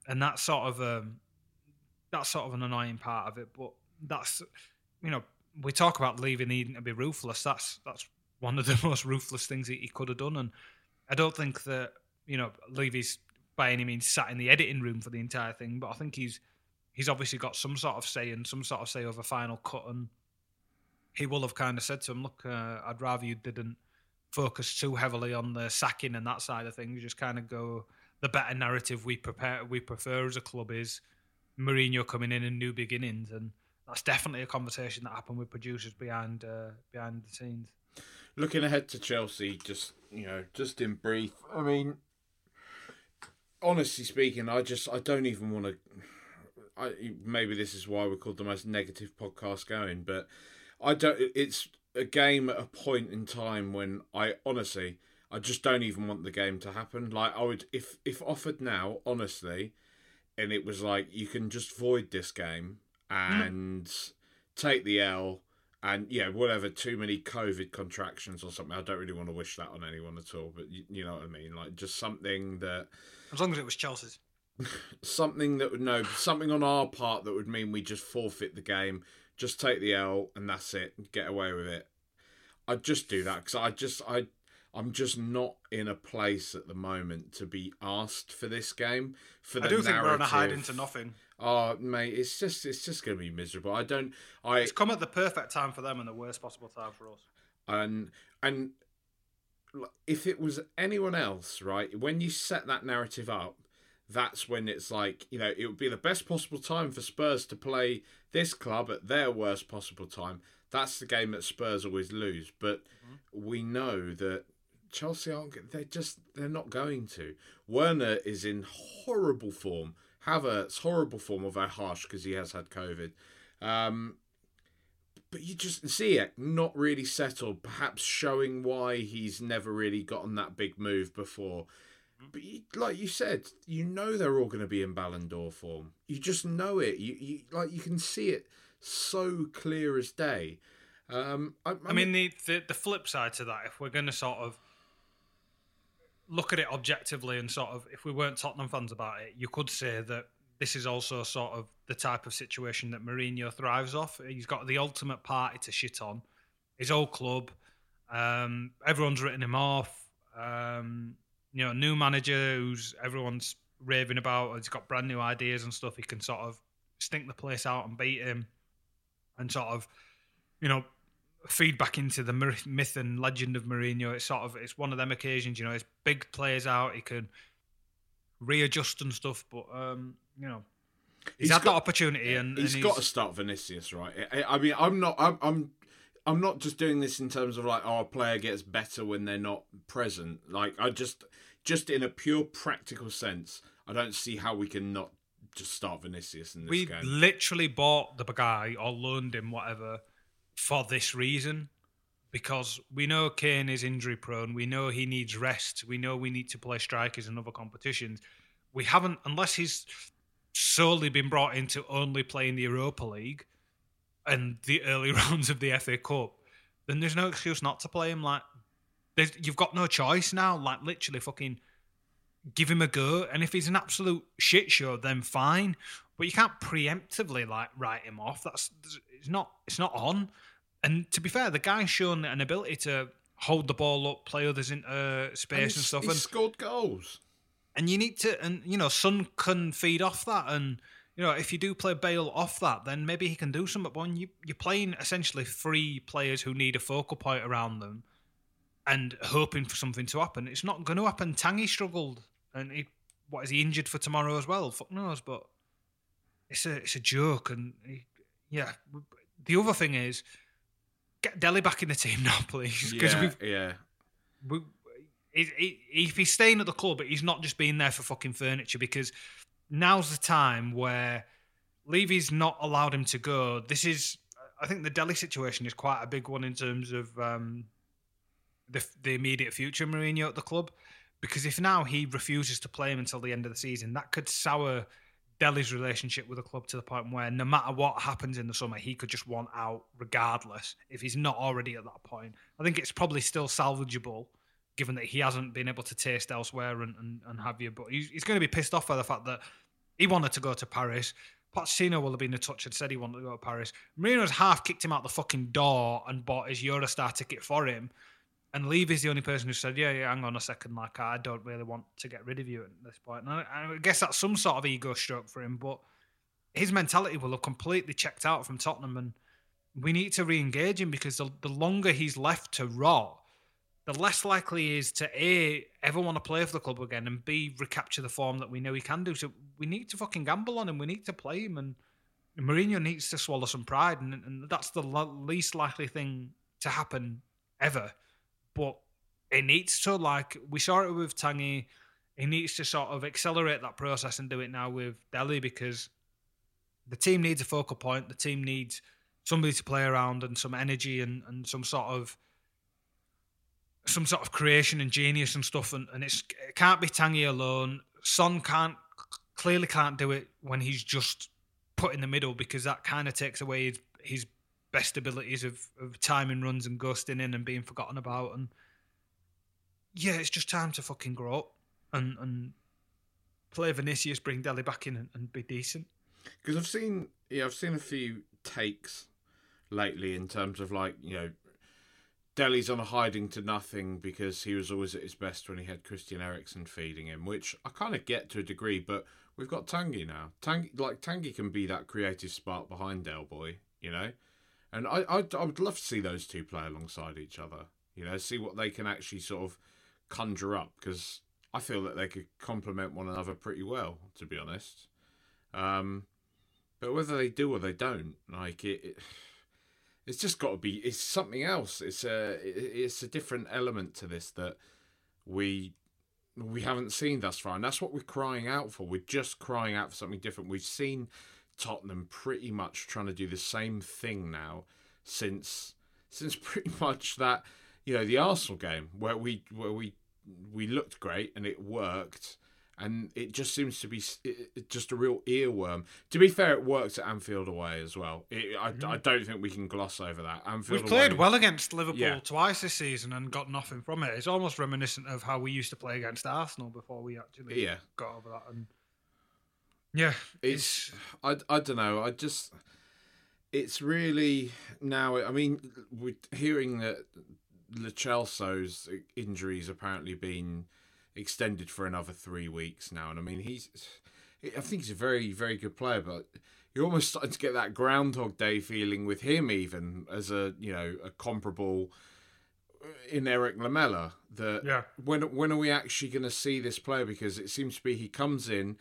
and that's sort of um that's sort of an annoying part of it. But that's you know we talk about leaving Eden to be ruthless. That's that's one of the most ruthless things he, he could have done. And i don't think that you know levy's by any means sat in the editing room for the entire thing but i think he's he's obviously got some sort of say and some sort of say over final cut and he will have kind of said to him look uh, i'd rather you didn't focus too heavily on the sacking and that side of things just kind of go the better narrative we prepare we prefer as a club is Mourinho coming in and new beginnings and that's definitely a conversation that happened with producers behind uh, behind the scenes Looking ahead to Chelsea, just you know, just in brief. I mean, honestly speaking, I just I don't even want to. I maybe this is why we're called the most negative podcast going, but I don't. It's a game at a point in time when I honestly I just don't even want the game to happen. Like I would if if offered now, honestly, and it was like you can just void this game mm. and take the L and yeah, whatever, too many COVID contractions or something. I don't really want to wish that on anyone at all, but you, you know what I mean. Like just something that as long as it was Chelsea's something that would no something on our part that would mean we just forfeit the game, just take the L and that's it, get away with it. I'd just do that because I just I I'm just not in a place at the moment to be asked for this game. For the I do think we're on a hide narrative. into nothing. Oh, mate, it's just it's just going to be miserable. I don't. I It's come at the perfect time for them and the worst possible time for us. and and if it was anyone else, right? When you set that narrative up, that's when it's like you know it would be the best possible time for Spurs to play this club at their worst possible time. That's the game that Spurs always lose, but mm-hmm. we know that Chelsea aren't. They're just they're not going to. Werner is in horrible form. Havertz horrible form, although harsh because he has had COVID. Um, but you just see it not really settled, perhaps showing why he's never really gotten that big move before. But you, like you said, you know they're all going to be in Ballon d'Or form. You just know it. You, you like you can see it so clear as day. Um, I, I, I mean, the, the the flip side to that, if we're going to sort of look at it objectively and sort of, if we weren't Tottenham fans about it, you could say that this is also sort of the type of situation that Mourinho thrives off. He's got the ultimate party to shit on. His old club, um, everyone's written him off. Um, you know, new manager who's everyone's raving about. He's got brand new ideas and stuff. He can sort of stink the place out and beat him, and sort of, you know, feed back into the myth and legend of Mourinho. It's sort of it's one of them occasions, you know, it's big players out, he can readjust and stuff, but um, you know, he's, He's had got- that opportunity and, he's and got to start Vinicius, right? I, I mean, I'm not. I'm, I'm. I'm not just doing this in terms of like, oh, a player gets better when they're not present. Like, I just, just in a pure practical sense, I don't see how we can not just start Vinicius in this we game. literally bought the guy or loaned him whatever for this reason because we know Kane is injury prone. We know he needs rest. We know we need to play strikers in other competitions. We haven't, unless he's solely been brought into only playing the Europa League and the early rounds of the FA Cup, then there's no excuse not to play him. Like, you've got no choice now. Like, literally, fucking give him a go. And if he's an absolute shit show, then fine. But you can't preemptively like write him off. That's it's not it's not on. And to be fair, the guy's shown an ability to hold the ball up, play others into uh, And space and, stuff. He's And, scored goals. and you need to, and you know, Son can feed off that. And you know, if you do play Bale off that, then maybe he can do something. But when you you're playing essentially three players who need a focal point around them, and hoping for something to happen, it's not going to happen. Tanguy struggled, and he what is he injured for tomorrow as well? Fuck knows, but it's a it's a joke. And he, yeah, the other thing is get Dele back in the team now, please, because Yeah, we've yeah. we, if he's staying at the club, he's not just being there for fucking furniture because now's the time where Levy's not allowed him to go. This is, I think, the Dele situation is quite a big one in terms of um, the the immediate future of Mourinho at the club. Because if now he refuses to play him until the end of the season, that could sour Dele's relationship with the club to the point where no matter what happens in the summer, he could just want out regardless if he's not already at that point. I think it's probably still salvageable given that he hasn't been able to taste elsewhere and, and, and have you. But he's, he's going to be pissed off by the fact that he wanted to go to Paris. Pochettino will have been in touch and said he wanted to go to Paris. Mourinho's half kicked him out the fucking door and bought his Eurostar ticket for him. And Levy's the only person who said, yeah, yeah, hang on a second, like, I don't really want to get rid of you at this point. And I, I guess that's some sort of ego stroke for him, but his mentality will have completely checked out from Tottenham. And we need to re engage him because the, the longer he's left to rot, the less likely he is to A, ever want to play for the club again, and B, recapture the form that we know he can do. So we need to fucking gamble on him. We need to play him. And Mourinho needs to swallow some pride. And, and that's the least likely thing to happen ever. But it needs to, like, we saw it with Tanguy. He needs to sort of accelerate that process and do it now with Dele because the team needs a focal point. The team needs somebody to play around and some energy and, and some sort of some sort of creation and genius and stuff. And, and it can't be Tanguy alone. Son can't clearly can't do it when he's just put in the middle because that kind of takes away his, his best abilities of, of timing runs and ghosting in and being forgotten about. And yeah, it's just time to fucking grow up and and play Vinicius, bring Dele back in and, and be decent. Because I've seen, yeah, I've seen a few takes lately in terms of like, you know, Dele's on a hiding to nothing because he was always at his best when he had Christian Eriksen feeding him, which I kind of get to a degree, but we've got Tanguy now. Tanguy, like Tanguy can be that creative spark behind Del Boy, you know? And I, I, I would love to see those two play alongside each other, you know, see what they can actually sort of conjure up because I feel that they could complement one another pretty well, to be honest. Um, but whether they do or they don't, like it, it it's just got to be. It's something else. It's a it's a different element to this that we we haven't seen thus far, and that's what we're crying out for. We're just crying out for something different. We've seen Tottenham pretty much trying to do the same thing now since since pretty much that you know the Arsenal game where we where we we looked great and it worked and it just seems to be just a real earworm. To be fair, it worked at Anfield away as well. It, I, mm-hmm. I, don't think we can gloss over that. Anfield We've played away, well against Liverpool yeah. twice this season and got nothing from it. It's almost reminiscent of how we used to play against Arsenal before we actually yeah. got over that. And yeah, it's, it's I, I don't know. I just it's really now. I mean, we're hearing that Celso's injuries apparently been extended for another three weeks now. And I mean, he's, I think he's a very, very good player, but you're almost starting to get that Groundhog Day feeling with him, even as a, you know, a comparable uh, in Eric Lamela. That yeah. when when are we actually going to see this player? Because it seems to be he comes in,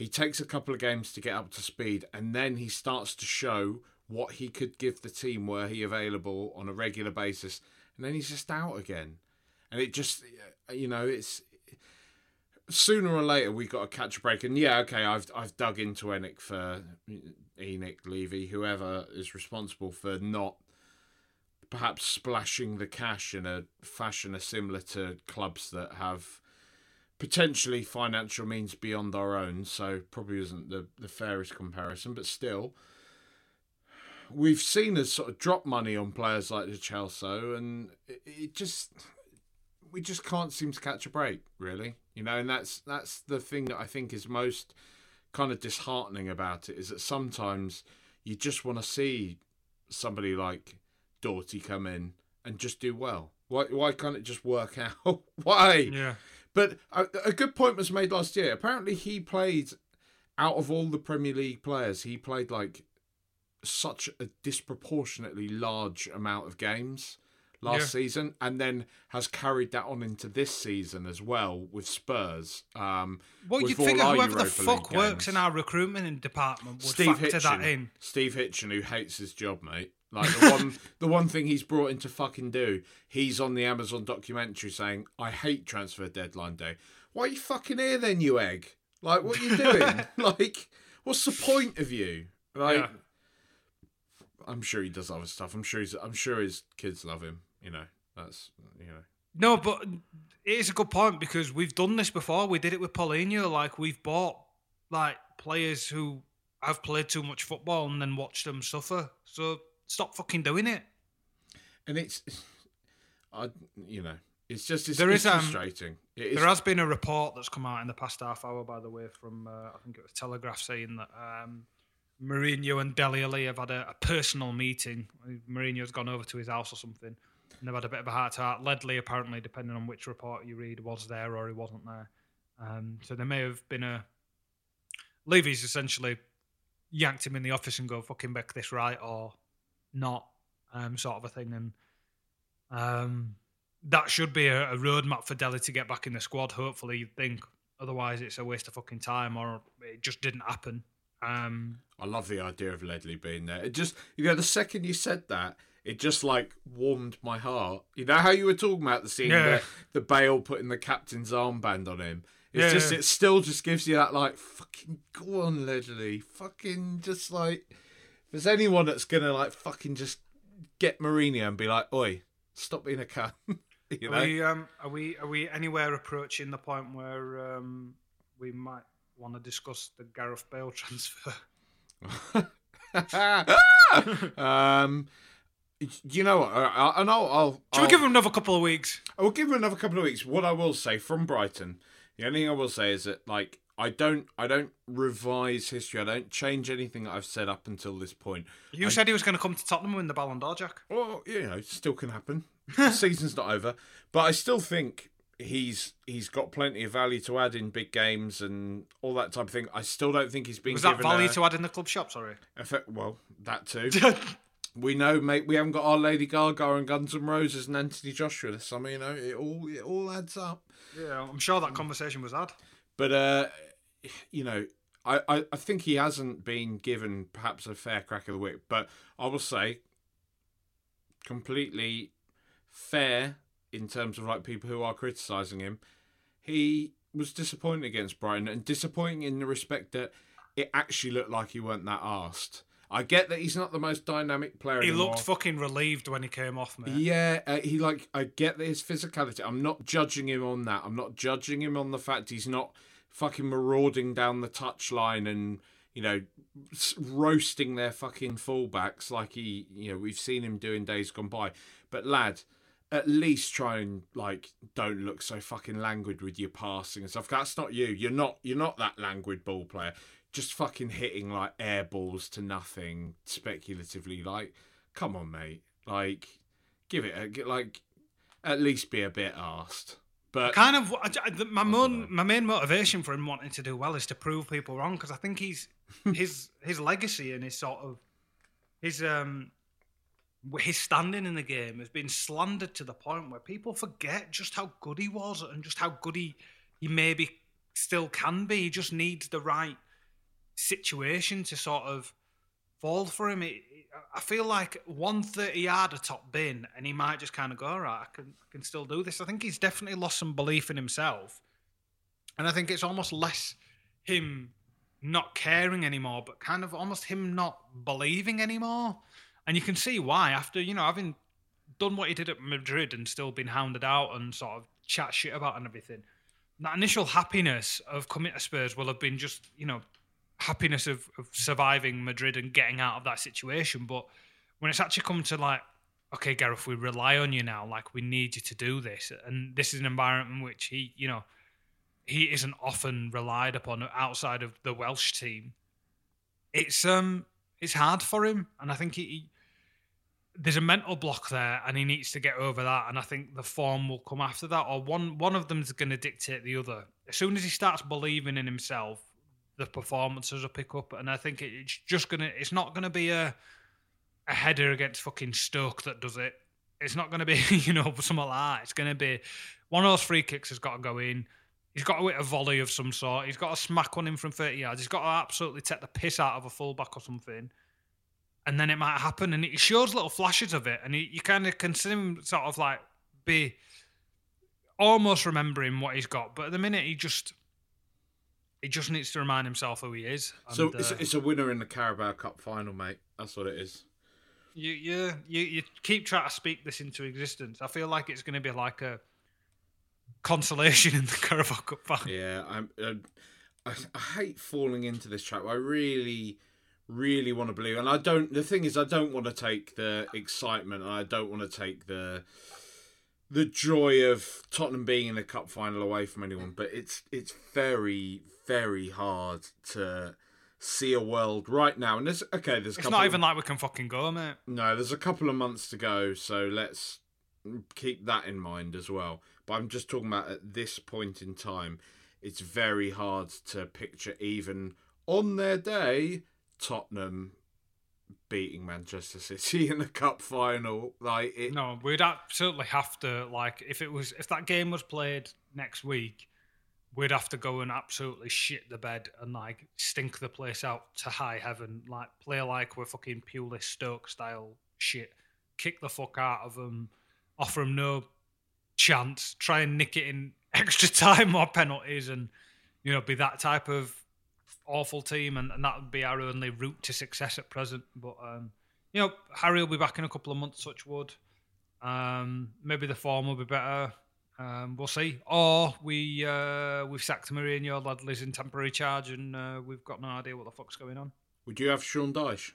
he takes a couple of games to get up to speed, and then he starts to show what he could give the team were he available on a regular basis, and then he's just out again. And it just, uh, you know, it's sooner or later we've got to catch a break. And yeah, okay, I've I've dug into ENIC for uh, ENIC Levy, whoever is responsible for not perhaps splashing the cash in a fashion similar to clubs that have potentially financial means beyond our own. So probably isn't the the fairest comparison, but still. We've seen us sort of drop money on players like the Chelsea, and it, it just we just can't seem to catch a break, really. You know, and that's that's the thing that I think is most kind of disheartening about it is that sometimes you just want to see somebody like Doherty come in and just do well. Why why can't it just work out? why? Yeah. But a, a good point was made last year. Apparently, he played out of all the Premier League players, he played like such a disproportionately large amount of games last yeah. season, and then has carried that on into this season as well with Spurs. Um, well, you'd think whoever Europa the fuck works in our recruitment department would Steve factor Hitchen, that in. Steve Hitchen, who hates his job, mate. Like the one, the one thing he's brought in to fucking do. He's on the Amazon documentary saying, "I hate transfer deadline day." Why are you fucking here then, you egg? Like, what are you doing? like, what's the point of you? Like, yeah. I'm sure he does other stuff. I'm sure he's. I'm sure his kids love him. You know, that's you know. No, but it is a good point because we've done this before. We did it with Paulinho. Like we've bought like players who have played too much football and then watched them suffer. So stop fucking doing it. And it's, I you know, it's just it's, there it's is, um, frustrating. Um, there has been a report that's come out in the past half hour, by the way, from uh, I think it was Telegraph saying that um, Mourinho and Dele Alli have had a, a personal meeting. Mourinho's gone over to his house or something and they've had a bit of a heart to heart. Ledley, apparently, depending on which report you read, was there or he wasn't there. Um, so there may have been a. Levy's essentially yanked him in the office and go, fucking back this right or not, um, sort of a thing. And um, that should be a, a roadmap for Dele to get back in the squad, hopefully, you think. Otherwise, it's a waste of fucking time or it just didn't happen. Um, I love the idea of Ledley being there. It just, you know, the second you said that, it just like warmed my heart. You know how you were talking about the scene yeah. where the Bale putting the captain's armband on him. It's yeah, just it still just gives you that like fucking go on, Ledley. Fucking just like there's anyone that's gonna like fucking just get Mourinho and be like, Oi, stop being a cunt. you know? Are we um are we are we anywhere approaching the point where um we might want to discuss the Gareth Bale transfer? um you know what? And I'll, I'll, Should we give him another couple of weeks? I will give him another couple of weeks. What I will say from Brighton, the only thing I will say is that, like, I don't I don't revise history. I don't change anything that I've said up until this point. You I- said he was going to come to Tottenham and win the Ballon d'Or, Jack. Well, you know, still can happen. The season's not over, but I still think he's he's got plenty of value to add in big games and all that type of thing. I still don't think he's been Was that value a, to add in the club shop? Sorry. effect. Well, that too. we know, mate. We haven't got our Lady Gaga and Guns N' Roses and Anthony Joshua this summer. You know, it all it all adds up. yeah, I'm sure that conversation was had. But uh, you know, I, I, I think he hasn't been given perhaps a fair crack of the whip. But I will say, completely fair in terms of like people who are criticising him. He was disappointing against Brighton and disappointing in the respect that it actually looked like he weren't that asked. I get that he's not the most dynamic player. He anymore. looked fucking relieved when he came off, mate. Yeah, uh, he like I get that his physicality. I'm not judging him on that. I'm not judging him on the fact he's not fucking marauding down the touchline and you know roasting their fucking fullbacks like he you know we've seen him do in days gone by. But lad, at least try and like don't look so fucking languid with your passing and stuff. That's not you. You're not. You're not that languid ball player. Just fucking hitting like air balls to nothing speculatively. Like, come on, mate. Like, give it a like at least be a bit arsed. But kind of I- I- the- my know. main my main motivation for him wanting to do well is to prove people wrong because I think he's his his legacy and his sort of his um his standing in the game has been slandered to the point where people forget just how good he was and just how good he he maybe still can be. He just needs the right situation to sort of fall for him. It- I feel like 130 yard a top bin, and he might just kind of go, all right, I can, I can still do this. I think he's definitely lost some belief in himself. And I think it's almost less him not caring anymore, but kind of almost him not believing anymore. And you can see why after, you know, having done what he did at Madrid and still been hounded out and sort of chat shit about and everything. That initial happiness of coming to Spurs will have been just, you know, happiness of, of surviving Madrid and getting out of that situation. But when it's actually come to like, okay, Gareth, we rely on you now. Like, we need you to do this. And this is an environment in which he, you know, he isn't often relied upon outside of the Welsh team. It's um, it's hard for him, and I think he, he there's a mental block there, and he needs to get over that. And I think the form will come after that, or one one of them is going to dictate the other. As soon as he starts believing in himself, the performances will pick up, and I think it's just gonna. It's not to be a a header against fucking Stoke that does it. It's not to be you know something like that. It's to be one of those free kicks has got to go in. He's got to hit a volley of some sort. He's got to smack one in from 30 yards. He's got to absolutely take the piss out of a fullback or something. And then it might happen. And he shows little flashes of it. And he, you kind of can see him sort of like be almost remembering what he's got. But at the minute, he just he just needs to remind himself who he is. And, so it's, uh, it's a winner in the Carabao Cup final, mate. That's what it is. you, you you you keep trying to speak this into existence. I feel like it's going to be like a consolation in the Carabao Cup final. Yeah, I'm. Uh, I, I hate falling into this trap. I really, really want to believe, and I don't. The thing is, I don't want to take the excitement, and I don't want to take the the joy of Tottenham being in the cup final away from anyone. But it's it's very, very hard to see a world right now. And there's okay. There's a It's not of- even like we can fucking go, mate. no, there's a couple of months to go, so let's keep that in mind as well. But I'm just talking about at this point in time, it's very hard to picture even on their day Tottenham beating Manchester City in the cup final. Like it, No, we'd absolutely have to like if it was if that game was played next week, we'd have to go and absolutely shit the bed and like stink the place out to high heaven, like play like we're fucking Pulis Stoke style shit, kick the fuck out of them, offer them no chance, try and nick it in extra time or penalties, and you know be that type of awful team, and, and that would be our only route to success at present. But um, you know, Harry will be back in a couple of months, such wood. Um, maybe the form will be better. Um, we'll see. Or we uh, we've sacked Mourinho, Ledley's in temporary charge, and uh, we've got no idea what the fuck's going on. would you have Sean Dyche?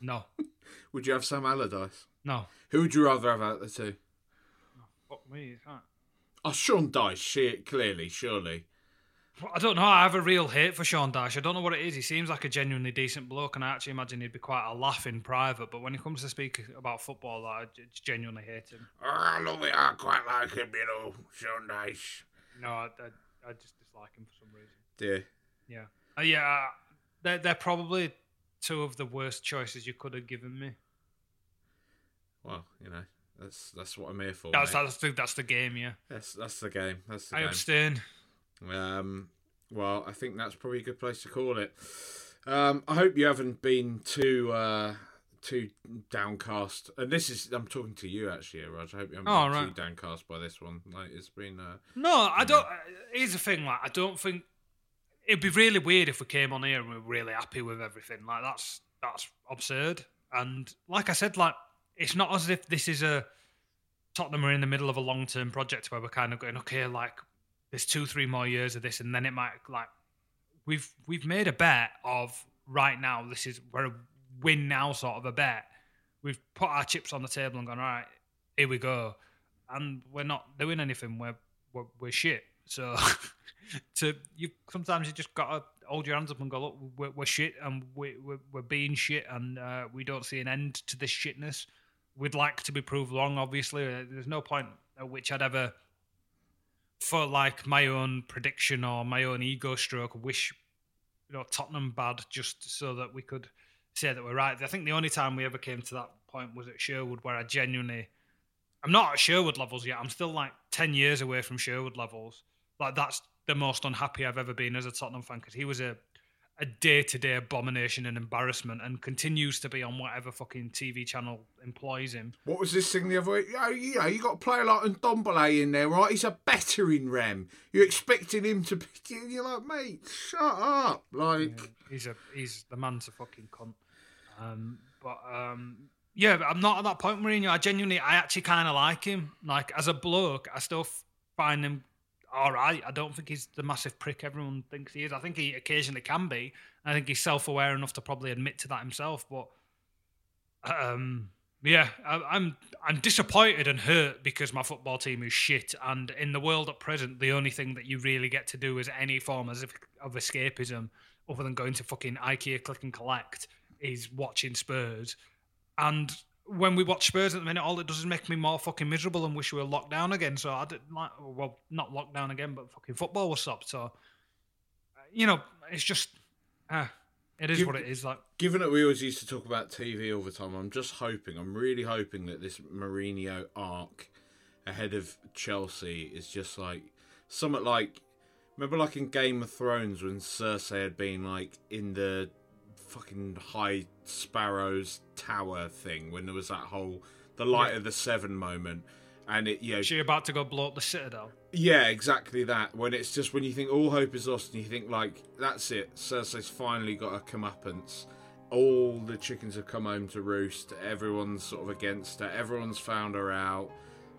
No, Would you have Sam Allardyce? no. Who would you rather have out the two? Fuck me. you can't. Oh, Sean Dyche, clearly, surely. I don't know. I have a real hate for Sean Dyche. I don't know what it is. He seems like a genuinely decent bloke, and I actually imagine he'd be quite a laugh in private. But when he comes to speak about football, I genuinely hate him. Oh, I love it. I quite like him, you know, Sean Dyche. No, I, I, I just dislike him for some reason. Dear. Yeah, uh, yeah. They're they're probably two of the worst choices you could have given me. Well, you know, that's that's what I'm here for. That's mate. that's the, that's the game. Yeah, That's that's the game. That's the I game. abstain. Um, well, I think that's probably a good place to call it. Um, I hope you haven't been too uh, too downcast. And this is I'm talking to you actually, Raj. I hope you haven't Oh, been right. too downcast by this one. Like it's been. Uh, No, I don't. Here's the thing. Like, I don't think it'd be really weird if we came on here and we are really happy with everything. Like, that's that's absurd. And like I said, like it's not as if this is a Tottenham are in the middle of a long term project where we're kind of going, okay, like there's two, three more years of this, and then it might like we've we've made a bet of right now. This is we're a win now sort of a bet. We've put our chips on the table and gone, right, here we go, and we're not doing anything. We're we're, we're shit. So to you, sometimes you just gotta hold your hands up and go, look, we're, we're shit, and we, we're we're being shit, and uh, we don't see an end to this shitness. We'd like to be proved wrong. Obviously, Uh, there's no point at which I'd ever, for like my own prediction or my own ego stroke, wish you know Tottenham bad just so that we could say that we're right. I think the only time we ever came to that point was at Sherwood, where I genuinely, I'm not at Sherwood levels yet. I'm still like ten years away from Sherwood levels. Like that's the most unhappy I've ever been as a Tottenham fan because he was a a day to day abomination and embarrassment and continues to be on whatever fucking TV channel employs him. what was this thing the other week? Oh, you know, you got a player like Ndombele in there, right? He's a bettering Rem. You're expecting him to be. You're like, mate, shut up. Like, He's a he's the man's a fucking cunt. Um, but um, yeah, but I'm not at that point, Mourinho. I genuinely, I actually kind of like him. Like as a bloke, I still find him all right. I don't think he's the massive prick everyone thinks he is. I think he occasionally can be. I think he's self-aware enough to probably admit to that himself. But um, yeah, I, I'm I'm disappointed and hurt because my football team is shit. And in the world at present, the only thing that you really get to do as any form of, of escapism, other than going to fucking IKEA click and collect, is watching Spurs. And when we watch Spurs at the minute, all it does is make me more fucking miserable and wish we were locked down again. So I didn't like, well, not locked down again, but fucking football was stopped. So, uh, you know, it's just, ah, it is Give- what it is. Like, given that we always used to talk about TV all the time, I'm just hoping, I'm really hoping that this Mourinho arc ahead of Chelsea is just like somewhat like remember like in Game of Thrones when Cersei had been like in the fucking High Sparrow's tower thing when there was that whole the light of the seven moment and it you know she about to go blow up the Citadel. yeah, exactly that. When it's just when you think all hope is lost, and you think like that's it. Cersei's finally got a comeuppance. All the chickens have come home to roost. Everyone's sort of against her. Everyone's found her out.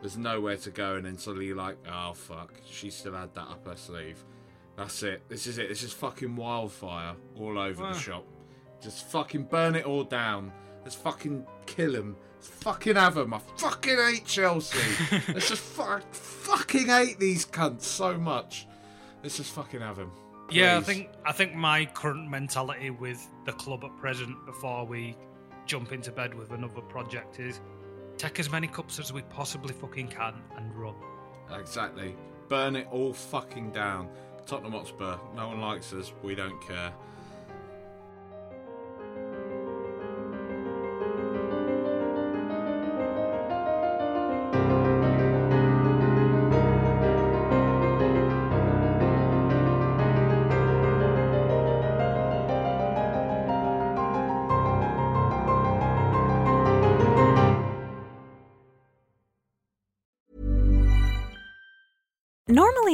There's nowhere to go, and then suddenly you're like, oh fuck, she still had that up her sleeve. That's it. This is it. This is fucking wildfire all over Wow. the shop. Just fucking burn it all down. Let's fucking kill them. Let's fucking have them. I fucking hate Chelsea. Let's just fu- fucking hate these cunts so much. Let's just fucking have them. Yeah, I think I think my current mentality with the club at present, before we jump into bed with another project, is take as many cups as we possibly fucking can and run. Exactly. Burn it all fucking down. Tottenham Hotspur. No one likes us. We don't care.